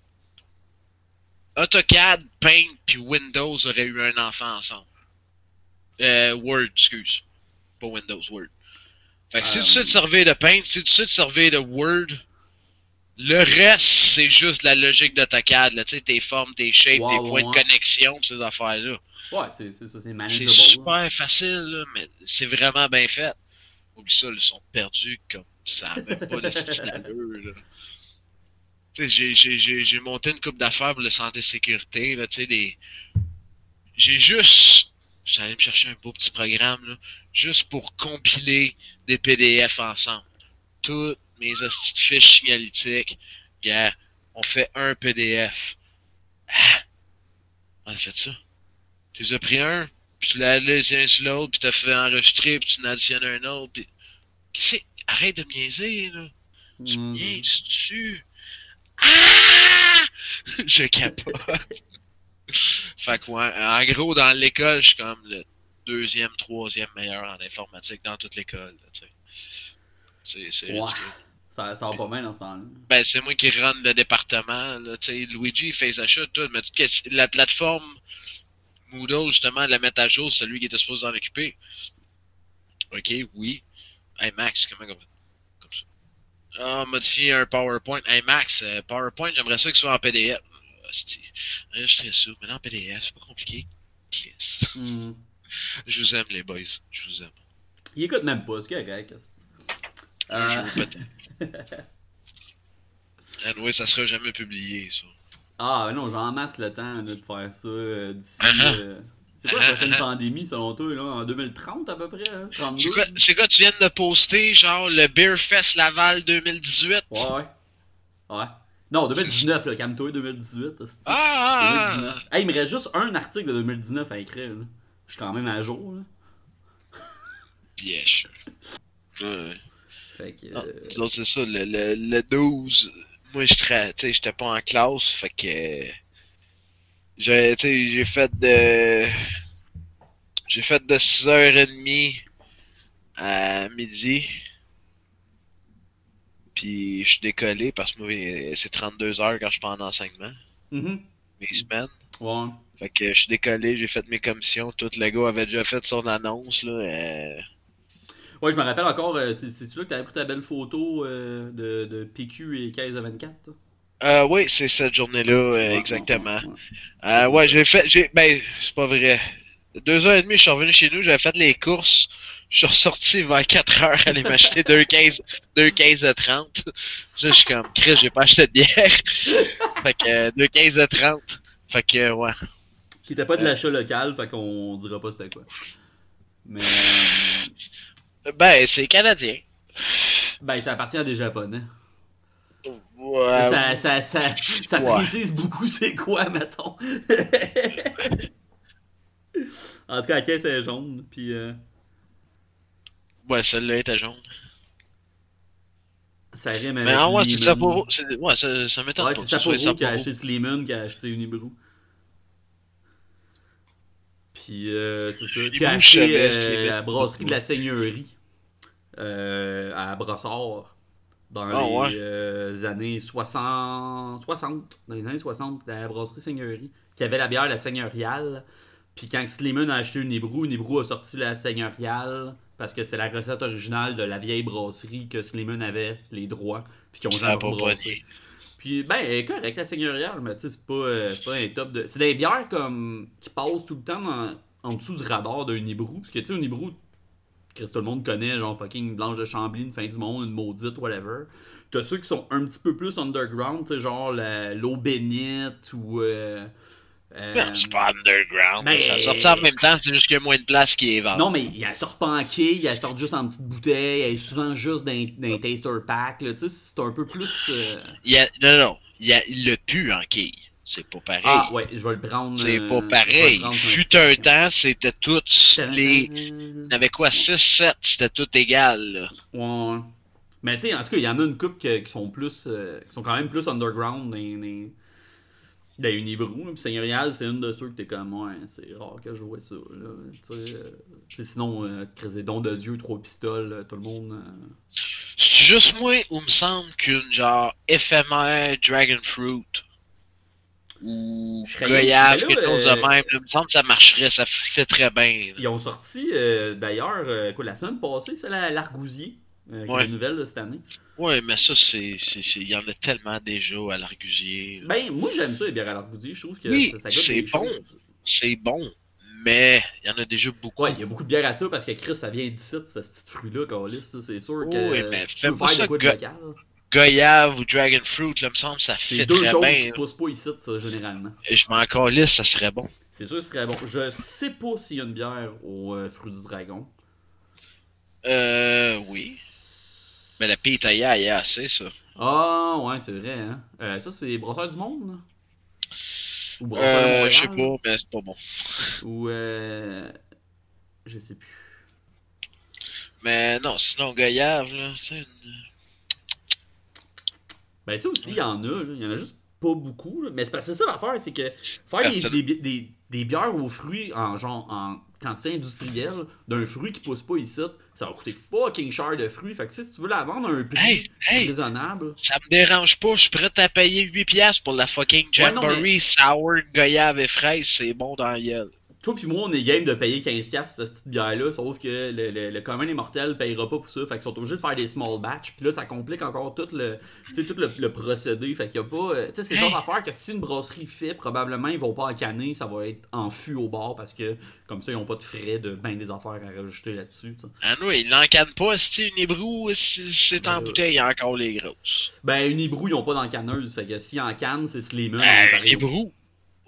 AutoCAD, Paint puis Windows auraient eu un enfant ensemble. Euh, Word, excuse. Pas Windows, Word. Fait que si tu sais te servir de Paint, si tu sais te servir de Word, le reste, c'est juste la logique d'AutoCAD. là. Tu sais, tes formes, tes shapes, tes points de connexion, ces affaires-là. Ouais, c'est c'est ça, c'est C'est manageable. là. super facile, là, mais c'est vraiment bien fait. Oublie ça, ils sont perdus comme ça avait pas de style là. J'ai- monté une coupe d'affaires pour le santé sécurité, là, tu sais, des... J'ai juste... J'allais me chercher un beau petit programme, là, juste pour compiler des PDF ensemble. Toutes mes fiches signalétiques, gars, on fait un PDF. Ah! On a fait ça? Tu les as pris un, puis tu l'as laissé un sur l'autre, puis t'as fait enregistrer, puis tu en additionnes un autre, puis... Arrête de me niaiser, là. Tu me niaises-tu? Ah! *laughs* je capote. *laughs* fait que, ouais, en gros, dans l'école, je suis comme le deuxième, troisième meilleur en informatique dans toute l'école. C'est. Ça, ça va pas bien dans ce temps-là. Ben, c'est moi qui run le département. Là, Luigi, il fait sa chute, tout, mais tout, la plateforme Moodle, justement, de la mettre à jour, c'est lui qui était supposé s'en occuper. Ok, oui. Hey Max, comment comme, comme ça? Ah, modifier un PowerPoint. Hey Max, euh, PowerPoint, j'aimerais ça que ce soit en PDF. Je serais sûr, mais en PDF, c'est pas compliqué. Yes. Mm. *laughs* Je vous aime, les boys. Je vous aime. Il écoute même pas, c'est correct. Un Euh, jour, peut-être. *laughs* Anyway, ça sera jamais publié, ça. Ah, mais non, j'en masse le temps de faire ça euh, d'ici. Uh-huh. euh, C'est quoi la prochaine *laughs* pandémie selon toi, là, en 2030 à peu près? Hein? 32? C'est quoi, quoi, tu viens de poster, genre, le Beer Fest Laval 2018? Ouais, ouais. Ouais. Non, 2019, là, calme-toi, 2018. hostie. Ah, ah, 2019. Hey, il me reste juste un article de 2019 à écrire. Là. Je suis quand même à jour. Là. ah. *laughs* Yeah, sure. Ouais. Fait que. Ah, euh, c'est ça, le, le, le 12, moi, je j'étais pas en classe, fait que... J'ai, tu fait de... J'ai fait de 6h30 à midi. Puis je suis décollé parce que c'est 32 heures quand je suis pas en enseignement, mhm. mes semaines. Ouais. Fait que je suis décollé, j'ai fait mes commissions, tout le gars avait déjà fait son annonce, là. euh, Ouais, je me rappelle encore, euh, c'est c'est là que t'avais pris ta belle photo euh, de, de PQ et 15 à 24 toi? Euh, oui, c'est cette journée-là, euh, Ouais, exactement. Euh, ouais, j'ai fait, j'ai, ben, c'est pas vrai. Deux heures et demie, je suis revenu chez nous, j'avais fait les courses. Je suis ressorti vers 4 heures, aller m'acheter deux caisses, deux caisses de 30. Là, je suis comme, Chris, j'ai pas acheté de bière. *laughs* fait que, euh, deux caisses de 30. Fait que, ouais. Qui était pas de l'achat local, fait qu'on dira pas c'était quoi. Mais. Ben, c'est canadien. Ben, ça appartient à des Japonais. Ouais. ça ça, ça, ça ouais. précise beaucoup *laughs* c'est quoi, mettons. en tout cas, la caisse est jaune, puis. euh, Ouais, celle-là était jaune. ça rime avec. Mais ah ouais, c'est. Sapporo. Ouais, ça, ça m'étonne Ouais, c'est Sapporo qui a acheté Slimane, qui a acheté Unibrew. Puis, euh, c'est ça. Qui a acheté euh, la brasserie de la Seigneurie euh, à Brossard dans Ah, les ouais. euh, années 60, 60. Dans les années 60, la brasserie Seigneurie. Qui avait la bière, la Seigneuriale. Puis quand Slimane a acheté Unibrew, Unibrew a sorti la Seigneuriale parce que c'est la recette originale de la vieille brasserie que Slimane avait les droits. Puis qui ont jamais brassé. Puis, ben, elle est correct, la seigneuriale, mais tu sais, c'est pas, euh, c'est pas un top de. C'est des bières comme. qui passent tout le temps en, en dessous du radar d'un Hibou. Parce que, tu sais, un Hibou, que tout le monde connaît, genre fucking Blanche de Chambly, une fin du monde, une maudite, whatever. T'as ceux qui sont un petit peu plus underground, tu genre l'eau bénite ou. Euh, euh, c'est pas underground. ben, ça sort en même temps, c'est juste qu'il y a moins de place qui est vendue. Non, mais ils sortent pas en quille, ils sortent juste en petite bouteille, elle est souvent juste dans dans un taster pack, là, tu sais, c'est un peu plus. euh, Il y a, non, non, il, y a, il l'a pu en quille. C'est pas pareil. Ah, ouais, je vais le prendre. C'est euh, pas pareil. prendre Fut un temps, c'était toutes les. Il y avait quoi, 6-7, c'était tout égal. Là. Ouais. Mais tu sais, en tout cas, il y en a une couple qui, qui sont plus. euh, qui sont quand même plus underground dans, dans, dans Unibrew. Puis Seigneurial, c'est une de ceux que t'es comme, ouais, c'est rare que je vois ça. Là. Tu sais, euh, sinon, euh, tu crées des dons de Dieu, trois pistoles, euh, tout le monde. C'est juste moi où me semble qu'une genre éphémère Dragon Fruit ou là, quelque chose de même, il me semble que ça marcherait, ça fait très bien. là. Ils ont sorti, euh, d'ailleurs, euh, quoi, la semaine passée, c'est la- l'Argousier. Euh, Ouais. la nouvelle de cette année. Ouais, mais ça, c'est. Il y en a tellement déjà à l'Argusier. là. Ben, moi j'aime ça, les bières à l'Argousier. Je trouve que Oui, ça, ça c'est bon. C'est bon, mais il y en a déjà beaucoup. Ouais, il y a beaucoup de bières à ça parce que Chris, ça vient d'ici, ce petit fruit-là, Calis. ça, C'est sûr que Oui, mais si tu veux fais-moi faire ça de quoi de local, Goyave ou Dragon Fruit, là, me semble, ça fait deux très choses bien. qui poussent pas ici, ça, généralement. Et je m'en calisse, ça serait bon. C'est sûr que ce serait bon. Je sais pas s'il y a une bière au euh, fruit du dragon. Euh, oui. Mais la pitaya, il y a assez, ça. Ah, ouais, c'est vrai, hein. Euh, ça, c'est Brosseur du Monde, là? Ou Brosseur de Euh, Montréal? je sais pas, mais c'est pas bon. Ou, euh... Je sais plus. Mais non, sinon, Goyave, là, tu sais. une- Ben, ça aussi, il y en a. Il y en a juste pas beaucoup. là. Mais c'est parce que c'est ça l'affaire, c'est que faire des, Personne. des, bi- des- des bières aux fruits en genre en quantité industrielle d'un fruit qui pousse pas ici, ça va coûter fucking cher de fruits. Fait que si tu veux la vendre à un prix Hey, hey. raisonnable. Ça me dérange pas, je suis prêt à payer 8$ piastres pour la fucking Ouais, Jamboree Sour Goyave et fraise, c'est bon dans la gueule. Toi puis moi, on est game de payer 15$ pour cette petite bière-là, sauf que le, le, le commun des mortels payera pas pour ça. Fait qu'ils sont obligés de faire des small batch. Puis là, ça complique encore tout le, tout le, le procédé. Fait qu'il y a pas. euh, Tu sais, c'est le genre d'affaire que si une brasserie fait, probablement ils vont pas en canner, ça va être en fût au bord parce que comme ça, ils ont pas de frais de ben des affaires à rajouter là-dessus. Ah non, il l'encanne pas, si une hébrou, c'est en Euh. bouteille, il y a encore les grosses? Ben, une hébrou, ils ont pas dans la canneuse. Fait que si en canne, c'est Slimane en Euh, hébrou?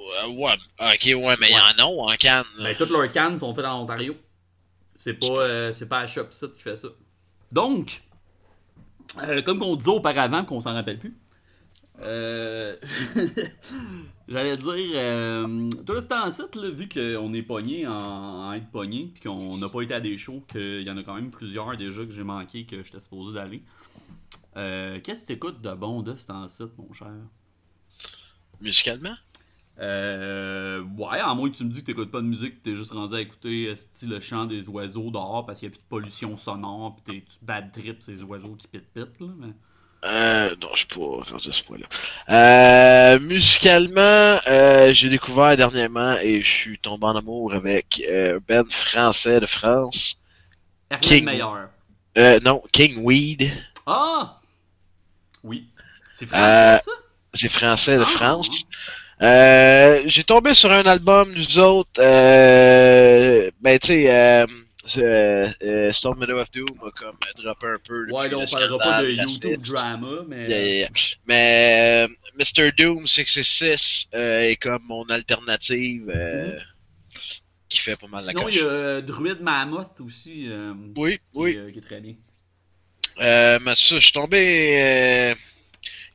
Ouais, ouais, ok, ouais, mais il y en a en canne. Ben, toutes leurs cannes sont faites en Ontario. C'est pas, euh, c'est pas à Shop Site qui fait ça. Donc, euh, comme qu'on disait auparavant, qu'on s'en rappelle plus, euh, *laughs* j'allais dire, euh, toi, c'est en site, là, vu qu'on est pogné en, en être pogné, puis qu'on n'a pas été à des shows, qu'il y en a quand même plusieurs déjà que j'ai manqué, que j'étais supposé d'aller. Euh, Qu'est-ce que t'écoutes de bon de c'est en site, mon cher? Musicalement? Euh, ouais, à moins que tu me dis que t'écoutes pas de musique, que t'es juste rendu à écouter euh, style le chant des oiseaux dehors parce qu'il y a plus de pollution sonore, t'es- tu bad trip ces oiseaux qui pit pit là. Mais... Euh, non, je suis pas rendu à ce point-là. Euh, musicalement, euh, j'ai découvert dernièrement et je suis tombé en amour avec euh, un band français de France. Rien King. de meilleur. Euh, non, King Weed. Ah! Oui. C'est français ça? C'est français de Ah. France. Euh, j'ai tombé sur un album nous autres. Euh, ben, tu sais, euh, euh, euh, Storm Meadow of Doom a comme droppé un peu. Ouais, là on le parlera pas de. YouTube drama, mais. Yeah, yeah, yeah. Mais Mr. Doom 666 euh, est comme mon alternative euh, qui fait pas mal la Mhm. Sinon, il y a Druid Mammoth aussi, euh, Oui, qui, oui. euh, qui est très bien. Euh, mais ça, je suis tombé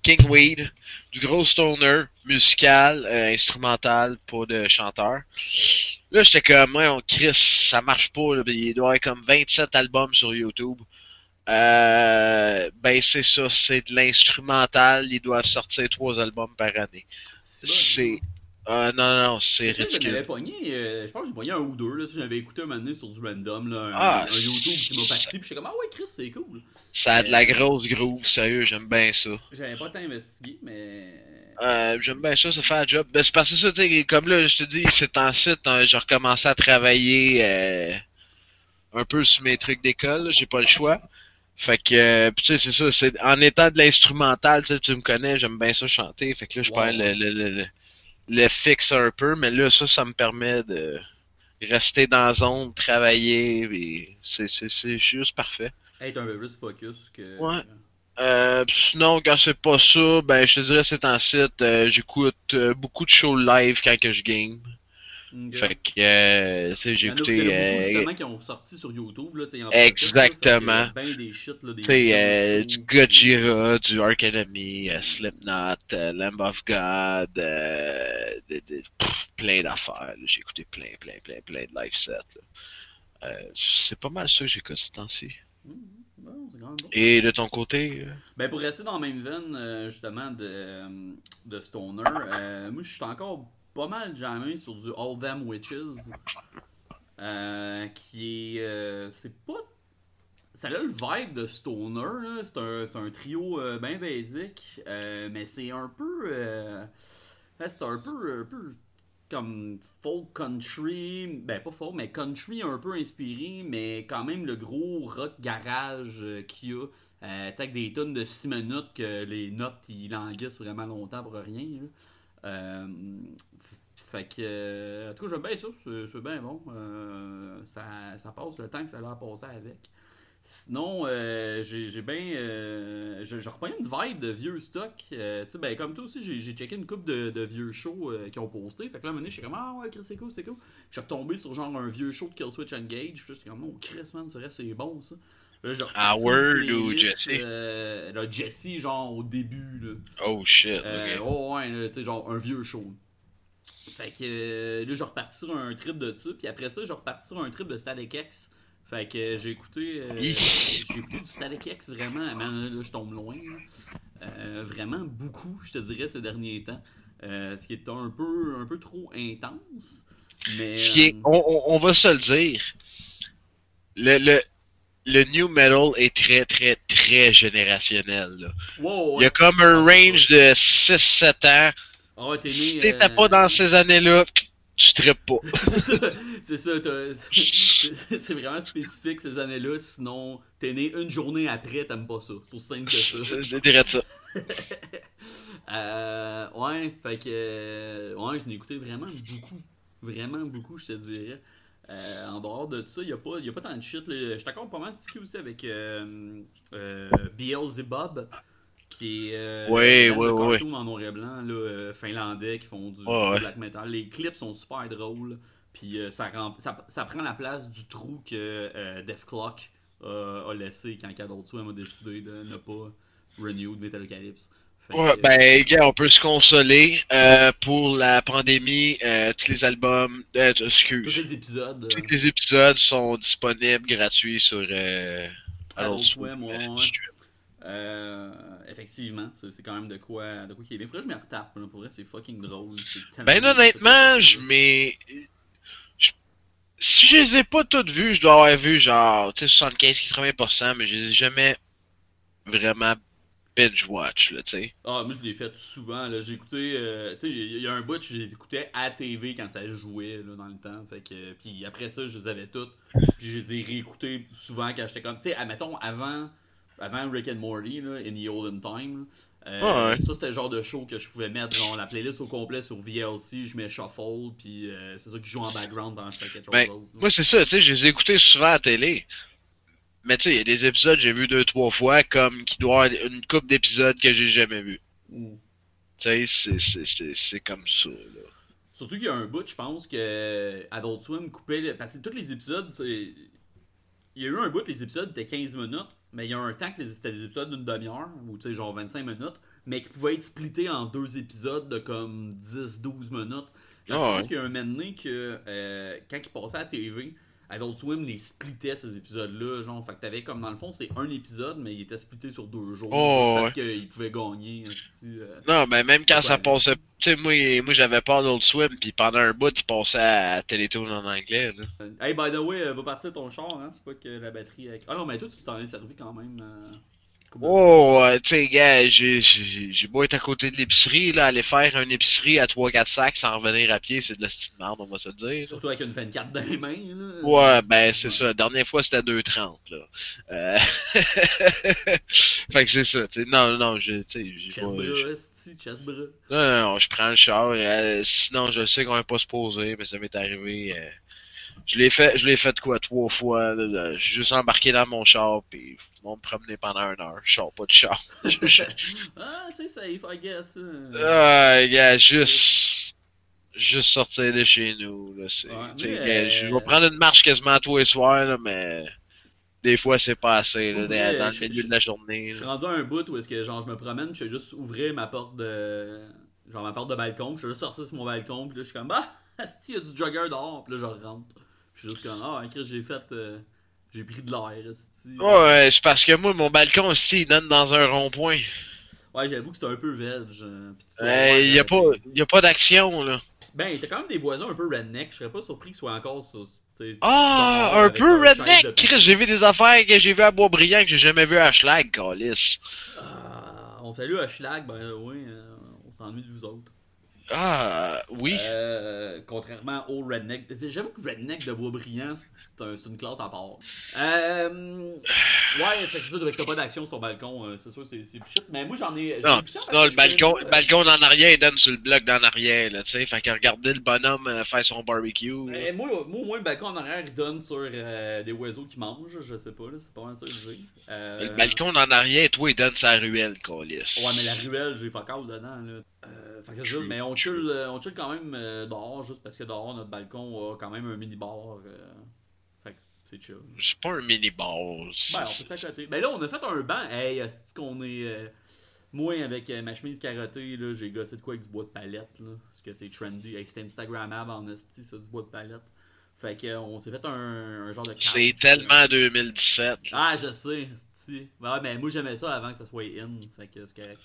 King Weed, du gros stoner, musical, euh, instrumental, pas de chanteur. Là, j'étais comme, ouais, on Chris, ça marche pas. Là, il doit y avoir comme 27 albums sur YouTube. Euh, ben, c'est ça, c'est de l'instrumental. Ils doivent sortir trois albums par année. C'est C'est. Euh, non, non, non, c'est ridicule. pogné, euh, je pense que j'ai pogné un ou deux, là, j'avais écouté un moment donné sur du random, là, un, Ah, un YouTube qui m'a parti, puis j'étais comme, ah ouais, Chris, c'est cool. Ça a de la grosse groove, sérieux, j'aime bien ça. J'avais pas tant investigué, mais. Euh, j'aime bien ça, ça fait un job. Ben, c'est parce que ça, comme là, je te dis, c'est en site, hein, j'ai recommencé à travailler euh, un peu sur mes trucs d'école, j'ai pas le choix. Fait que, euh, tu sais, c'est ça, c'est en étant de l'instrumental, tu me connais, j'aime bien ça chanter. Fait que là, je Wow. perds le, le, le, le, fixe un peu, mais là, ça, ça me permet de rester dans la zone, travailler, et c'est, juste parfait. Être un peu plus focus que. Ouais. Euh, sinon, quand c'est pas ça, ben je te dirais c'est en site. euh, J'écoute euh, beaucoup de shows live quand que je game. Fait que euh, j'ai écouté. beaucoup, euh, justement qui ont sorti sur YouTube là, tu sais, en Exactement. Ben des shit là, des euh, du Gojira, du Ark Enemy, euh, Slipknot, euh, Lamb of God, de- de- pff, plein d'affaires. J'ai écouté plein, plein, plein, plein de live sets. c'est pas mal ça que j'écoute ce temps-ci. Mhm. Bon, bon. Et de ton côté, euh, Ben pour rester dans la même veine euh, justement de, de Stoner, euh, moi je suis encore pas mal jamais sur du All Them Witches. euh, qui est. euh, c'est pas. Ça a le vibe de Stoner. C'est un, un trio euh, bien basique, euh, mais c'est un peu. c'est un peu, un peu comme folk country, ben pas folk, mais country un peu inspiré, mais quand même le gros rock garage qu'il y a. Avec des tonnes de 6 minutes que les notes ils languissent vraiment longtemps pour rien. Euh, fait que. en tout cas, j'aime bien ça, c'est bien bon. Euh, ça, ça passe le temps que ça a passé avec. Sinon, euh, j'ai bien. Euh, je, reprends une vibe de vieux stock. Tu sais, ben, comme toi aussi, j'ai checké une coupe de, vieux shows qui ont posté. Fait que là, à un moment donné, j'étais comme, ah ouais, Chris, c'est cool, c'est cool. Puis je suis retombé sur genre un vieux show de Killswitch Engage. Puis j'étais comme, oh Chris, man, c'est c'est bon ça. Là, une Howard ou Jesse? euh, là, Jesse, genre au début. Là. oh shit. Euh, oh, ouais, là, tu sais, genre un vieux show. Fait que euh, là, j'ai reparti sur un trip de ça. Puis après ça, j'ai reparti sur un trip de Static X. Fait que euh, j'ai écouté, euh, j'ai écouté du Static X vraiment. Man, là, je tombe loin. vraiment beaucoup, je te dirais, ces derniers temps. Ce qui est un peu, un peu trop intense. Mais, Ce qui est, on, on- on va se le dire, le, le, le new metal est très, très, très générationnel. là. wow, Il y a comme un range de 6-7 ans. Ah né, Si t'étais euh, pas dans *laughs* ces années-là, tu tripes pas. c'est ça, c'est vraiment spécifique ces années-là, sinon t'es né une journée après, t'aimes pas ça. C'est aussi simple que ça. *laughs* C'est ça. *laughs* Euh, ouais, fait que. ouais, je n'ai écouté vraiment beaucoup. Vraiment beaucoup, je te dirais. Euh, en dehors de ça, il n'y a, pas- y a pas tant de shit. là. Je d'accord pas mal stické aussi avec euh, euh, Beelzebub, qui est euh, cartoon en noir et blanc, là, finlandais, qui font du, du Ouais, ouais. black metal. Les clips sont super drôles, puis ça, ça, ça prend la place du trou que Def Clock a laissé quand Swim a décidé de ne pas renew de Metalocalypse. Ouais, ben, gars, on peut se consoler. Euh, pour la pandémie, euh, tous les albums, euh, tous excuse, les épisodes. tous les épisodes sont disponibles gratuits sur euh, Swim, ouais. Euh, effectivement, c'est quand même de quoi, de quoi qui est bien. Faudrait que je me retape, là, pour vrai, c'est fucking drôle. Ben honnêtement, je mets. je- Si je les ai pas toutes vues, je dois avoir vu genre tu sais 75-80%, mais je les ai jamais vraiment binge watch là, tu sais. Ah, moi je l'ai fait souvent. là. J'ai écouté. euh, tu sais, il y a un bout, je les écoutais à TV quand ça jouait là, dans le temps. Fait que, puis après ça, je les avais toutes. Puis je les ai réécoutés souvent quand j'étais comme. Tu sais, admettons, avant, avant Rick and Morty, là, In the Olden Time. euh, Ouais, ouais. Ça, c'était le genre de show que je pouvais mettre genre, la playlist au complet sur VLC. Je mets Shuffle, puis euh, c'est ça qui joue en background pendant que je fais quelque chose Ben. Moi c'est ça, tu sais, je les ai écoutés souvent à la télé. Mais tu sais, il y a des épisodes que j'ai vu deux trois fois comme qui doit avoir une coupe d'épisodes que j'ai jamais vu. Mm. Tu sais, c'est- c'est- c'est c'est comme ça là. Surtout qu'il y a un bout, je pense, que Adult Swim coupait. le- Parce que tous les épisodes, c'est. Il y a eu un bout, les épisodes étaient 15 minutes, mais il y a un temps que les- c'était des épisodes d'une demi-heure, ou tu sais, genre 25 minutes, mais qui pouvaient être splittés en deux épisodes de comme 10-12 minutes. Là, je Ah pense ouais. qu'il y a un moment donné que, euh, quand ils passaient à la TV, Adult Swim les splittait ces épisodes-là, genre, fait que t'avais comme dans le fond, c'est un épisode, mais il était splitté sur deux jours. Oh, parce qu'ils pouvaient gagner. euh, Non, mais même quand ça passait, tu sais, moi, moi j'avais pas d'Old Swim, puis pendant un bout, il passait à Télétoon en anglais, là. Hey, by the way, euh, va partir ton char, hein? Pas que la batterie. Ah non, mais toi, tu t'en es servi quand même. euh, Oh, ouais, tu sais, gars, j'ai beau être à côté de l'épicerie, là, aller faire une épicerie à 3-4 sacs sans revenir à pied, c'est de la petite merde, on va se le dire. Surtout avec une 24 dans les mains, là. Ouais, ben c'est ça. La dernière fois, c'était 2,30, là. Euh... *laughs* fait que c'est ça, tu sais. Non, non, je, tu sais, bras. Non, non, non, je prends le char. euh, sinon, je sais qu'on est pas se poser, mais ça m'est arrivé. Je l'ai fait, je l'ai fait quoi, trois fois. suis juste embarqué dans mon char, puis on me promener pendant une heure. Je sors pas de char. *laughs* Ah, c'est safe, I guess. hein. Ah, gars, juste. Juste sortir de chez nous, là. mais, Je vais prendre une marche quasiment tous les soirs, là, mais. Des fois, c'est pas assez, là, dans, le milieu de la journée. Je suis rendu à un bout où est-ce que genre je me promène, je fais juste ouvrir ma porte de. Genre ma porte de balcon, je fais juste sortir sur mon balcon, puis là je suis comme Ah, *laughs* esti, il y a du jogger dehors, puis là je rentre. Je suis juste comme Ah, Chris, j'ai fait. euh, J'ai pris de l'air, esti. Ouais, c'est parce que moi, mon balcon aussi, il donne dans un rond-point. Ouais, j'avoue que c'est un peu veg. euh, Il ouais, y a pas, y a pas d'action, là. Ben, t'as quand même des voisins un peu redneck. Je serais pas surpris qu'ils soient encore sur. Ah, un peu redneck! Chris, j'ai vu des affaires que j'ai vu à Boisbriand que j'ai jamais vu à Schlag, Calis. Ah, on salue à Schlag, ben oui, euh, on s'ennuie de vous autres. Ah, oui. Euh, contrairement au Redneck. J'avoue que Redneck de Boisbriand, c'est un- une classe à part. Euh, ouais, c'est ça, t'as pas d'action sur ton balcon, euh, c'est sûr, c'est shit. Mais moi j'en ai. non, le balcon, le balcon d'en arrière, il donne sur le bloc d'en arrière, là, tu sais. Fait que regarder le bonhomme faire son barbecue. Euh, moi, moi, au moins, le balcon en arrière, il donne sur euh, des oiseaux qui mangent, je sais pas, là, c'est pas vraiment ça que j'ai. Le balcon d'en arrière, toi, il donne sa ruelle, Calis. Ouais, mais la ruelle, j'ai fuck all dedans, là. Euh, fait que mais on chill, euh, on chill quand même euh, dehors, juste parce que dehors, notre balcon a quand même un mini-bar. fait que c'est chill. C'est pas un mini-bar. Ben, on peut s'accoter. Ben là, on a fait un banc. Hey, c'est qu'on est. moi, avec ma chemise carottée, là, j'ai gossé de quoi avec du bois de palette, là. Parce que c'est trendy. Hey, c'est Instagrammable en esti, ça, du bois de palette. Fait qu'on s'est fait un, un genre de C'est tellement 2017. Ah, je sais. Ouais, mais moi j'aimais ça avant que ça soit in. Fait que c'est correct.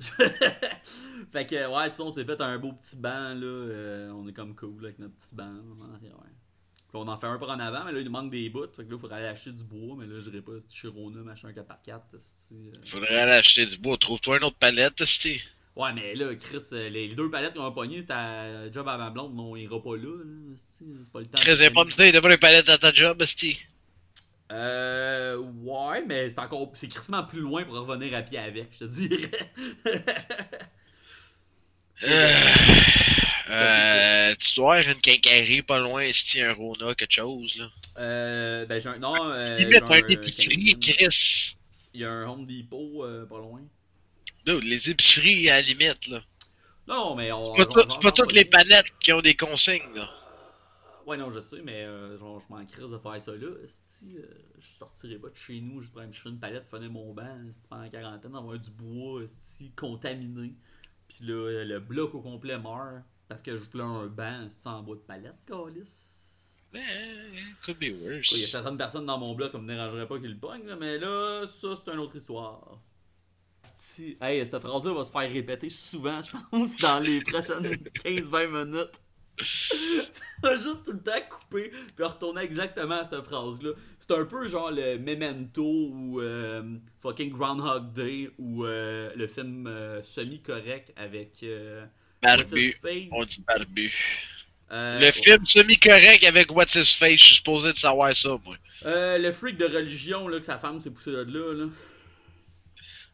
*laughs* fait que, ouais, sinon on s'est fait un beau petit banc, là. euh, on est comme cool avec notre petit banc en arrière. Puis on en fait un par en avant, mais là il nous manque des bouts. Fait que là il faudrait aller acheter du bois, mais là j'irai pas c'est chez Rona, machin 4x4. c'est-tu, euh. Faudrait aller acheter du bois. Trouve-toi une autre palette, Steve. Ouais, mais là, Chris, euh, les, deux palettes qu'on a pognées, c'était à job à ma blonde, mais on ira pas là. là c'est pas le temps. Très de- pas me dire, t'as pas les palettes à ta job, Steve. Euh. Ouais, mais c'est encore. C'est crissement plus loin pour revenir à pied avec, je te dirais. *laughs* Euh, euh, tu dois avoir une quincaillerie pas loin, Steve, un Rona, quelque chose, là. euh. Ben, j'ai un. Non, euh. J'ai un épicerie, Canadian. Chris. Il y a un Home Depot euh, pas loin. Dude, les épiceries, à la limite, là. Non, mais on. C'est pas, tout- pas toutes les palettes qui ont des consignes, là. Ouais, non, je sais, mais euh, genre, je m'en crisse de faire ça là. Si euh, je sortirais pas de chez nous, je pourrais me chercher une palette, finir mon banc, si pendant la quarantaine, avoir du bois, si contaminé. Puis là, le bloc au complet meurt parce que je voulais un banc sans bois de palette, calice. Eh, could be Il y a worse. certaines personnes dans mon bloc, ça me dérangerait pas qu'ils le pognent, mais là, ça, c'est une autre histoire. Hey, cette phrase-là va se faire répéter souvent, je pense, dans les *laughs* prochaines 15-20 minutes. *laughs* ça va juste tout le temps couper, puis retourner exactement à cette phrase-là. C'est un peu genre le Memento ou euh, fucking Groundhog Day ou euh, le film euh, semi-correct avec. What's Barbu. His Face? On dit barbu. Le film semi-correct avec What's His Face, je suis supposé de savoir ça, moi. Euh, le freak de religion, là, que sa femme s'est poussée de là, là.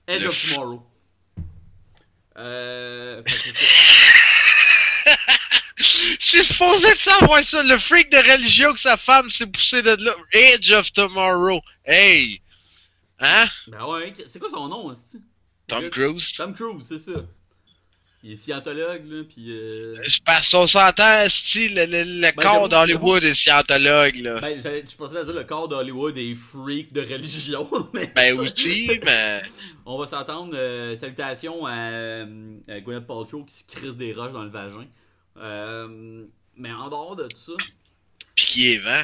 Edge Le of Tomorrow. Euh. fait que. *laughs* *laughs* Je suis supposé de savoir ça, le freak de religion que sa femme s'est poussée de là. Edge of Tomorrow. Hey! Hein? Ben ouais, c'est quoi son nom, hostie? Tom Cruise? Tom Cruise, c'est ça. Il est scientologue, là, pis euh... C'est parce qu'on s'entend, style, le, le, le corps j'avoue, d'Hollywood est scientologue, là. Ben, je pensais à dire le corps d'Hollywood est freak de religion, *laughs* mais... Ben aussi, mais. *laughs* On va s'entendre. euh, salutations à, euh, à Gwyneth Paltrow qui se crisse des roches dans le vagin. Euh, mais en dehors de ça... Pis qui est vent.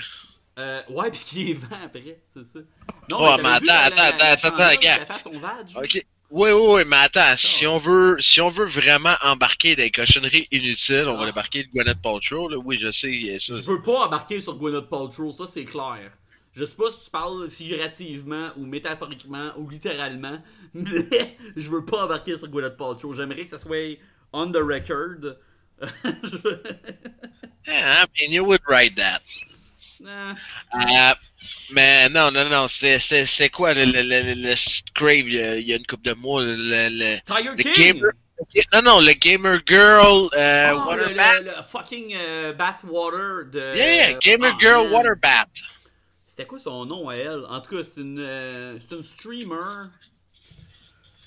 Euh, ouais, *laughs* pis qu'il est vent après, c'est ça. Non, t'avais mais vu attends, attends, la attends, attends, qui a gars. fait son vag? Ok. Oui, oui, oui, mais attends, si Oh. on veut, si on veut vraiment embarquer des cochonneries inutiles, on va Ah. débarquer de Gwyneth Paltrow, là. Oui, je sais, il y a ça. Je veux pas embarquer sur Gwyneth Paltrow, ça c'est clair. Je sais pas si tu parles figurativement ou métaphoriquement ou littéralement, *laughs* mais je veux pas embarquer sur Gwyneth Paltrow. J'aimerais que ça soit on the record. *laughs* Yeah, I mean, you would write that. Ah, Euh, mais non, non, non, c'est, quoi le, le, le, le, Crave, il y, a, une couple de mois, le, le, Tiger Le King! gamer- non, non, le Gamer Girl, euh, Ah, le, Waterbat. le- fucking euh, Bathwater de. Yeah, Gamer Ah, Girl man. Waterbat. C'était quoi son nom à elle? En tout cas, c'est une, euh, c'est une streamer.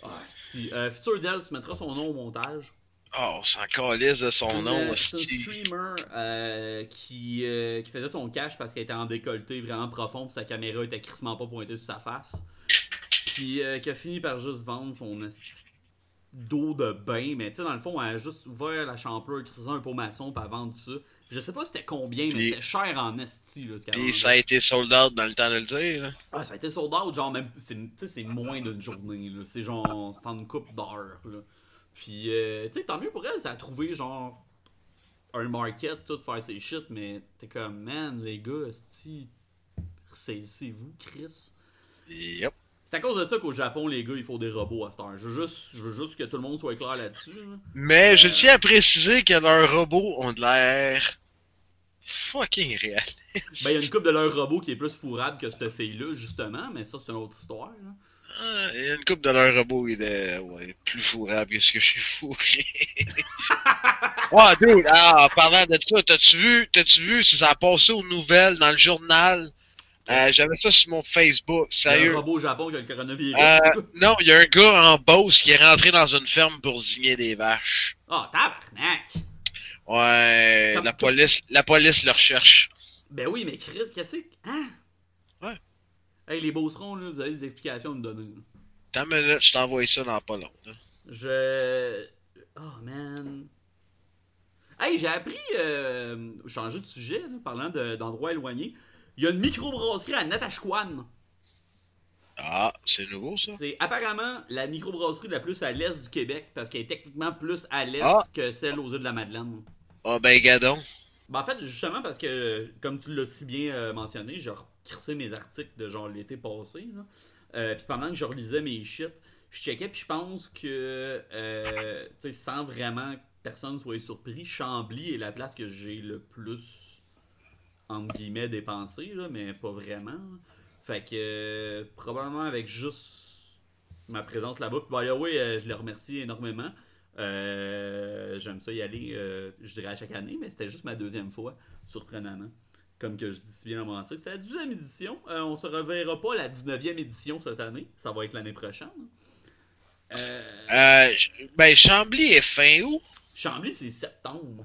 Ah, si. Euh, Future Dell, tu mettras son nom au montage. Oh, c'est encore lisse de son nom, C'est hostie. streamer euh, qui, euh, qui faisait son cash parce qu'elle était en décolleté vraiment profond puis sa caméra était crissement pas pointée sur sa face. Puis euh, qui a fini par juste vendre son d'eau de bain, mais tu sais, dans le fond, elle a juste ouvert la chambre, crissé un pot maçon pour vendre ça. Je sais pas c'était combien, mais Puis- c'était cher en esti là, ce Puis vendait. ça a été sold out dans le temps de le dire. là. Ah, ça a été sold out, genre même, c'est, tu sais, c'est moins d'une journée, là. C'est genre, c'est une coupe d'heures. Puis, euh, tu sais, tant mieux pour elle, ça a trouvé, genre, un market, tout, faire ses shit, mais t'es comme, man, les gars, si, ressaisissez-vous, Chris. Yep. C'est à cause de ça qu'au Japon, les gars, il faut des robots à cette heure. Je veux juste, je veux juste que tout le monde soit clair là-dessus, là. Mais je Euh. tiens à préciser que leurs robots ont de l'air fucking réel. Ben, il y a une coupe de leurs robots qui est plus fourrable que cette fille-là, justement, mais ça, c'est une autre histoire, là. Ah, Il y a une coupe de leurs robots qui est ouais, plus fourrable que ce que je suis fourré. *laughs* Ah, dude, ah, en parlant de ça, t'as-tu vu, t'as-tu vu si ça a passé aux nouvelles dans le journal? Euh, J'avais ça sur mon Facebook, Il y a un sérieux. robot au Japon qui a le coronavirus. Euh, *laughs* non, il y a un gars en Beauce qui est rentré dans une ferme pour zigner des vaches. Ah, tabarnak! Ouais, Comme la police, la police le recherche. Ben oui, mais Chris, qu'est-ce que. Hein? Hey, les beaucerons, là, vous avez des explications à me donner. là. T'as une minute, je t'envoie ça dans pas long. là. Je. Oh, man. Hey, j'ai appris, euh, changer de sujet, là, parlant de- d'endroits éloignés. Il y a une microbrasserie à Natashquan. Ah, c'est nouveau ça. C'est apparemment la microbrasserie la plus à l'est du Québec, parce qu'elle est techniquement plus à l'est Ah. que celle aux îles de la Madeleine. Ah ben gadon. Ben, en fait, justement parce que, comme tu l'as si bien euh, mentionné, j'ai recrissé mes articles de genre l'été passé. Euh, puis pendant que je relisais mes shit, je checkais, puis je pense que, euh, tu sais, sans vraiment que personne soit surpris, Chambly est la place que j'ai le plus, entre guillemets, dépensé, là, mais pas vraiment. Fait que, probablement avec juste ma présence là-bas. Puis, by euh, je les remercie énormément. J'aime ça y aller, je dirais à chaque année, mais c'était juste ma deuxième fois, surprenamment. Comme que je dis si bien article. C'est la 12e édition. Euh, on se reverra pas la 19e édition cette année. Ça va être l'année prochaine. Euh, Euh, ben Chambly est fin août. Chambly, c'est septembre.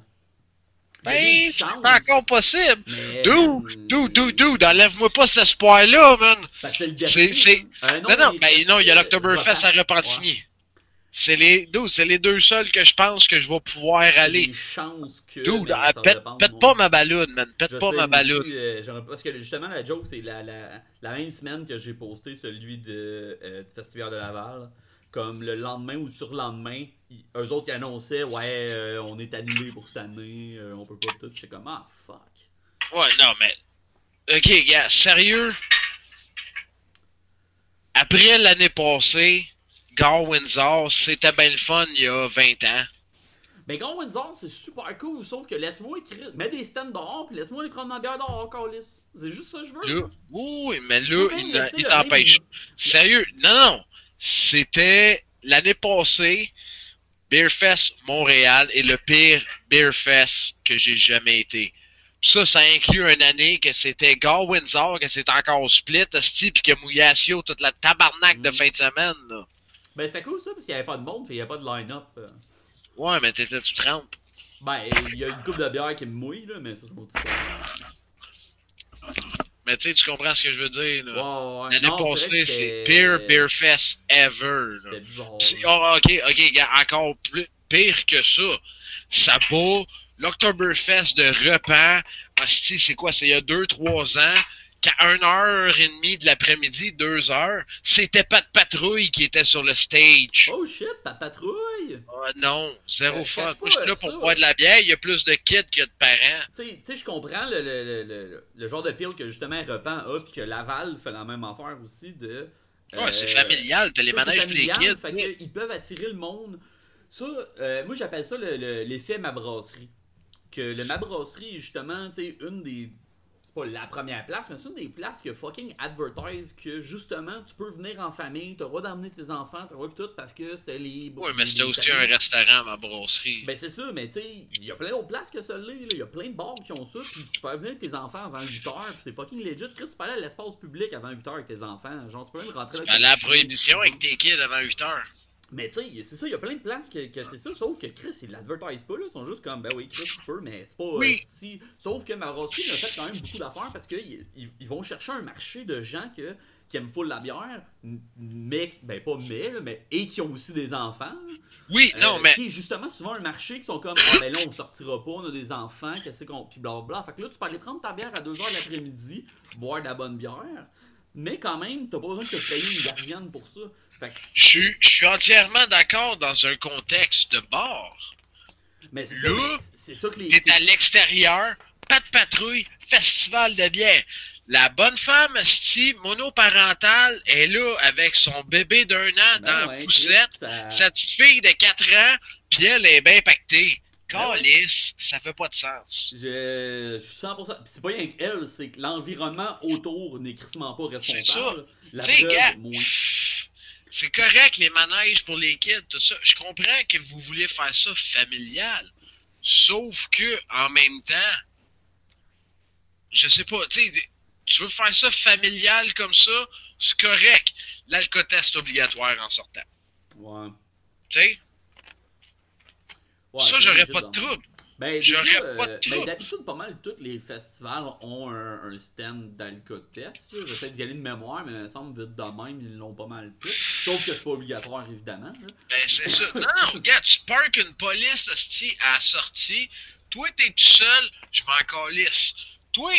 Ben, c'est encore possible. Dude, man, dude, dude, dude, enlève-moi pas cet espoir-là, man. que c'est le dernier. c'est- Euh, Non, non, mais ben non, il y a euh, l'Octoberfest à. Repentigny. C'est les, dude, c'est les deux seuls que je pense que je vais pouvoir aller. des chances que. Dude, ah, pète, pas ma balloune, man. Pète Je pas sais, ma balloune. euh, parce que justement, la joke, c'est la, la, la même semaine que j'ai posté celui de, euh, du Festival de Laval. Comme le lendemain ou sur le lendemain, ils- eux autres qui annonçaient Ouais, euh, on est annulé pour cette année, on peut pas tout. J'étais comme Ah, fuck. Ouais, non, mais. Ok, gars, sérieux? Après l'année passée, Gar Windsor, c'était bien le fun il y a 20 ans. Mais Gone Windsor, c'est super cool, sauf que laisse-moi écrire. Mets des stands dehors, puis laisse-moi aller prendre ma bière dehors, Carlis. C'est juste ça que je veux. Là, oui, mais Tu là, il, t'empêche. Sérieux, non, non. C'était l'année passée, Beerfest Montréal est le pire Beerfest que j'ai jamais été. Ça, ça inclut une année que c'était Gar Windsor, que c'était encore split, esti, puis que Mouyassio, toute la tabarnak de Mhm. fin de semaine, là. Ben, c'était cool ça, parce qu'il y avait pas de monde, il y avait pas de line-up. euh. Ouais, mais t'étais tout trempe. Ben, il y a une coupe de bière qui me mouille, là, mais ça, c'est mon petit. Mais tu sais, tu comprends ce que je veux dire, là. Ouais. L'année passée, c'est pire Beerfest ever, là. Bizarre. C'est- oh, ok, ok, gars, encore plus pire que ça. Ça bat l'Octoberfest de Repan. Hostie, c'est quoi? C'est il y a 2-3 ans. Qu'à 1h30 de l'après-midi, 2h, c'était pas de patrouille qui était sur le stage. Oh shit, pas de patrouille! Oh non, zéro Euh, fuck. Moi, je suis là pour ça. boire de la bière. Il y a plus de kids que de parents. Tu sais- je comprends le, le, le, le, le genre de pile que justement Repan a, puis que Laval fait la même affaire aussi de. Ouais, c'est euh, familial. T'as les manèges pour les kids. Fait ils peuvent attirer le monde. Ça, euh, moi j'appelle ça le- le- l'effet ma brasserie. Que le ma brasserie est justement, tu sais, une des. Pas la première place, mais c'est une des places que fucking advertise que justement tu peux venir en famille, t'as le droit d'emmener tes enfants, t'as le droit tout parce que c'était les. Ouais, mais c'était aussi un restaurant, ma brasserie. Ben c'est ça, mais tu sais, il y a plein d'autres places que ça l'est, là. Il y a plein de bars qui ont ça, puis tu peux venir avec tes enfants avant 8h, puis c'est fucking legit. Chris, tu peux aller à l'espace public avant 8h avec tes enfants. Genre, tu peux même rentrer avec À ton la prohibition avec tes kids avant 8h. Mais tu sais, c'est ça, il y a plein de places que, que c'est ça, sauf que Chris, ils l'advertisent pas, là. Ils sont juste comme, ben oui, Chris, tu peux, mais c'est pas euh, Oui. si. Sauf que ma brasserie a fait quand même beaucoup d'affaires parce qu'ils ils, vont chercher un marché de gens que, qui aiment full la bière, mais, ben pas mais, là, mais, et qui ont aussi des enfants. Oui, Euh, non, mais Qui est justement souvent un marché qui sont comme, ah ben là, on sortira pas, on a des enfants, qu'est-ce qu'on. Puis blablabla. Fait que là, tu peux aller prendre ta bière à 2h de l'après-midi, boire de la bonne bière, mais quand même, t'as pas besoin de te payer une gardienne pour ça. Je suis- je suis entièrement d'accord dans un contexte de bar. Mais c'est ça, c'est que les. T'es à l'extérieur, pas de patrouille, festival de bière. La bonne femme, sti monoparentale, est là avec son bébé d'un an Ben dans la ouais, poussette, Chris, ça- sa petite fille de 4 ans, puis elle est bien pactée. Ben. Calice, ça fait pas de sens. Je, je suis 100%. Pis c'est pas rien qu'elle, c'est que l'environnement autour n'est crissement pas responsable. C'est ça. La preuve, gars. C'est correct, les manèges pour les kids, tout ça. Je comprends que vous voulez faire ça familial. Sauf que, en même temps, je sais pas, tu sais, tu veux faire ça familial comme ça, c'est correct. L'alcotest obligatoire en sortant. Ouais. Tu sais, Ouais, ça, j'aurais pas de trouble. Ben, déjà, euh, ben, d'habitude, pas mal tous les festivals ont un, un stand d'alcool test. J'essaie d'y aller de mémoire, mais il me semble vite de même, ils l'ont pas mal tous. Sauf que c'est pas obligatoire, évidemment. là. Ben, c'est ça. Non, non, regarde, tu parques une police, hostie, à la sortie. Toi, t'es tout seul, je m'en calisse. Toi,